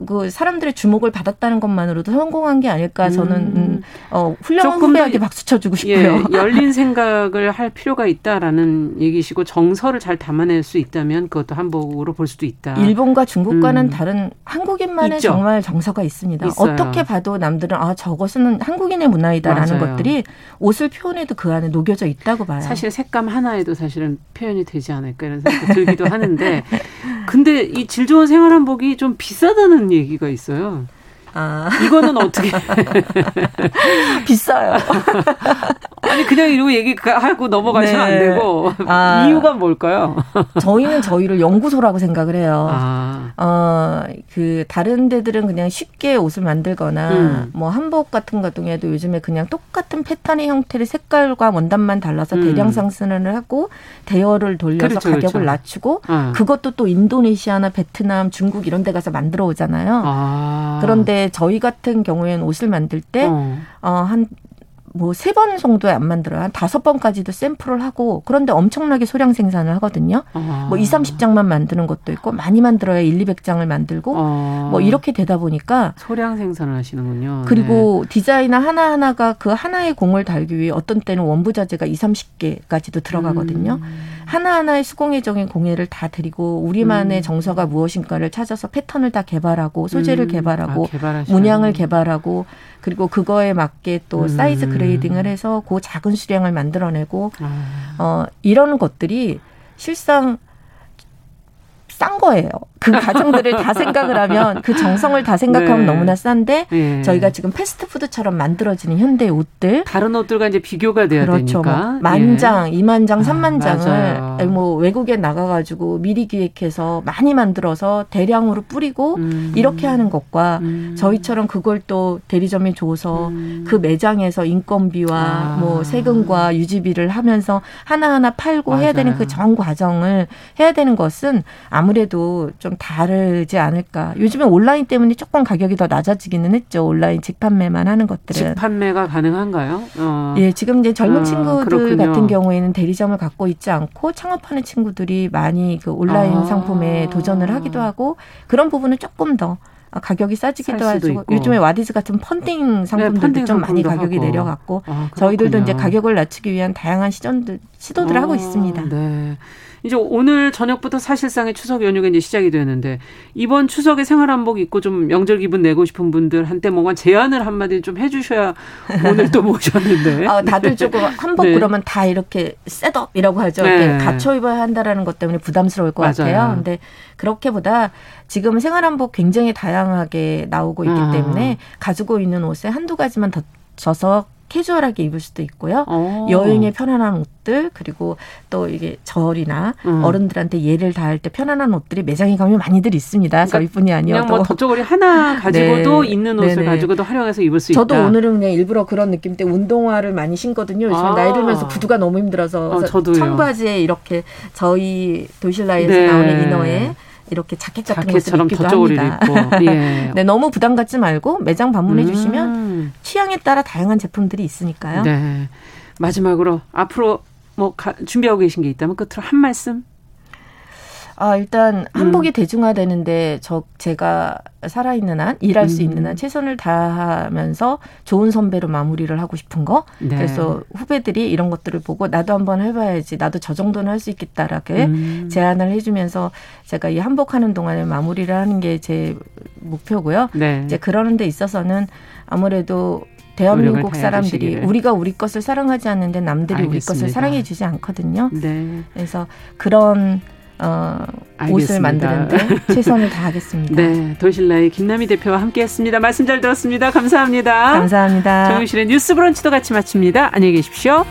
그 사람들의 주목을 받았다는 것만으로도 성공한 게 아닐까 저는 음. 음 어, 훌륭한 후배에게 박수 쳐주고 싶고요. 예, 열린 생각을 할 필요가 있다라는 얘기시고 정서를 잘 담아낼 수 있다면 그것도 한복으로 볼 수도 있다. 일본과 중국과는 음. 다른 한국인만의 있죠. 정말 정서가 있습니다. 있어요. 어떻게 봐도 남들은 아 저것은 한국인의 문화이다라는 맞아요. 것들이 옷을 표현해도 그 안에 녹여져 있다고 봐요. 사실 색감 하나에도 사실은 표현이 되지 않을까 이런 생각도 들기도 하는데 근데 이 질 좋은 생활 한복이 좀 비싸다는 얘기가 있어요. 아. 이거는 어떻게 비싸요. 아니 그냥 이러고 얘기하고 넘어가시면 네. 안 되고 아. 이유가 뭘까요? 저희는 저희를 연구소라고 생각을 해요. 아. 어그 다른 데들은 그냥 쉽게 옷을 만들거나 음. 뭐 한복 같은 것중에도 요즘에 그냥 똑같은 패턴의 형태를 색깔과 원단만 달라서 음. 대량 상승을 하고 대여를 돌려서 그렇죠, 가격을 그렇죠. 낮추고 어. 그것도 또 인도네시아나 베트남, 중국 이런 데 가서 만들어 오잖아요. 아. 그런데 저희 같은 경우에는 옷을 만들 때, 어, 어 한 뭐 세 번 정도에 안 만들어요. 한 다섯 번까지도 샘플을 하고 그런데 엄청나게 소량 생산을 하거든요. 아. 뭐 2, 30장만 만드는 것도 있고 많이 만들어야 1, 200장을 만들고 아. 뭐 이렇게 되다 보니까 소량 생산을 하시는군요. 그리고 네. 디자이너 하나하나가 그 하나의 공을 달기 위해 어떤 때는 원부 자재가 2, 30개까지도 들어가거든요. 음. 하나하나의 수공예적인 공예를 다 드리고 우리만의 음. 정서가 무엇인가를 찾아서 패턴을 다 개발하고 소재를 음. 개발하고 아, 문양을 개발하고 그리고 그거에 맞게 또 음. 사이즈 grading을 해서 그 작은 수량을 만들어내고 아. 어 이런 것들이 실상 싼 거예요. 그 과정들을 다 생각을 하면 그 정성을 다 생각하면 네. 너무나 싼데 네. 저희가 지금 패스트푸드처럼 만들어지는 현대 옷들 다른 옷들과 이제 비교가 돼야 그렇죠. 되니까 뭐 만장, 예. 이만장, 삼만장을 아, 뭐 외국에 나가가지고 미리 기획해서 많이 만들어서 대량으로 뿌리고 음. 이렇게 하는 것과 음. 저희처럼 그걸 또 대리점에 줘서 음. 그 매장에서 인건비와 아. 뭐 세금과 유지비를 하면서 하나하나 팔고 맞아요. 해야 되는 그 전 과정을 해야 되는 것은 아마 아무래도 좀 다르지 않을까. 요즘에 온라인 때문에 조금 가격이 더 낮아지기는 했죠. 온라인 직판매만 하는 것들은. 직판매가 가능한가요? 어. 예, 지금 이제 젊은 어, 친구들 그 같은 경우에는 대리점을 갖고 있지 않고 창업하는 친구들이 많이 그 온라인 아. 상품에 도전을 하기도 하고 그런 부분은 조금 더 가격이 싸지기도 하고 요즘에 와디즈 같은 펀딩 상품들도 네, 펀딩 좀 많이 가격이 하고. 내려갔고 아, 저희들도 이제 가격을 낮추기 위한 다양한 시전들 시도들 아, 하고 있습니다. 네. 이제 오늘 저녁부터 사실상의 추석 연휴가 이제 시작이 되는데 이번 추석에 생활 한복 입고 좀 명절 기분 내고 싶은 분들한테 뭔가 제안을 한마디 좀 해주셔야 오늘 또 모셨는데. 아, 다들 조금 한복 네. 그러면 다 이렇게 셋업이라고 하죠. 네. 갖춰 입어야 한다라는 것 때문에 부담스러울 것 맞아요. 같아요. 근데 그렇게보다 지금 생활 한복 굉장히 다양하게 나오고 있기 아. 때문에 가지고 있는 옷에 한두 가지만 더 져서 캐주얼하게 입을 수도 있고요. 오. 어. 여행에 편안한 옷들 그리고 또 이게 절이나 음. 어른들한테 예를 다할 때 편안한 옷들이 매장에 가면 많이들 있습니다. 그러니까 저희뿐이 아니어도 그냥 뭐 덧저고리 하나 가지고도 네. 있는 옷을 네네. 가지고도 활용해서 입을 수 저도 있다. 저도 오늘은 그냥 일부러 그런 느낌 때 운동화를 많이 신거든요. 요즘 아. 나이 들면서 구두가 너무 힘들어서 어, 청바지에 이렇게 저희 도실라에서 네. 나오는 이너에 이렇게 자켓 같은 입기도 합니다. 입고. 예. 네, 너무 부담 갖지 말고 매장 방문해 음. 주시면 취향에 따라 다양한 제품들이 있으니까요. 네. 마지막으로 앞으로 뭐 가, 준비하고 계신 게 있다면 끝으로 한 말씀 아, 일단 한복이 음. 대중화되는데 저 제가 살아있는 한 일할 음. 수 있는 한 최선을 다하면서 좋은 선배로 마무리를 하고 싶은 거. 네. 그래서 후배들이 이런 것들을 보고 나도 한번 해봐야지. 나도 저 정도는 할 수 있겠다라고 음. 제안을 해주면서 제가 이 한복하는 동안에 마무리를 하는 게 제 목표고요. 네. 이제 그러는 데 있어서는 아무래도 대한민국 사람들이 우리가 우리 것을 사랑하지 않는데 남들이 알겠습니다. 우리 것을 사랑해 주지 않거든요. 네. 그래서 그런 어, 옷을 만드는데 최선을 다하겠습니다. 네, 도실라의 김남희 대표와 함께했습니다. 말씀 잘 들었습니다. 감사합니다. 감사합니다. 정유실의 뉴스 브런치도 같이 마칩니다. 안녕히 계십시오.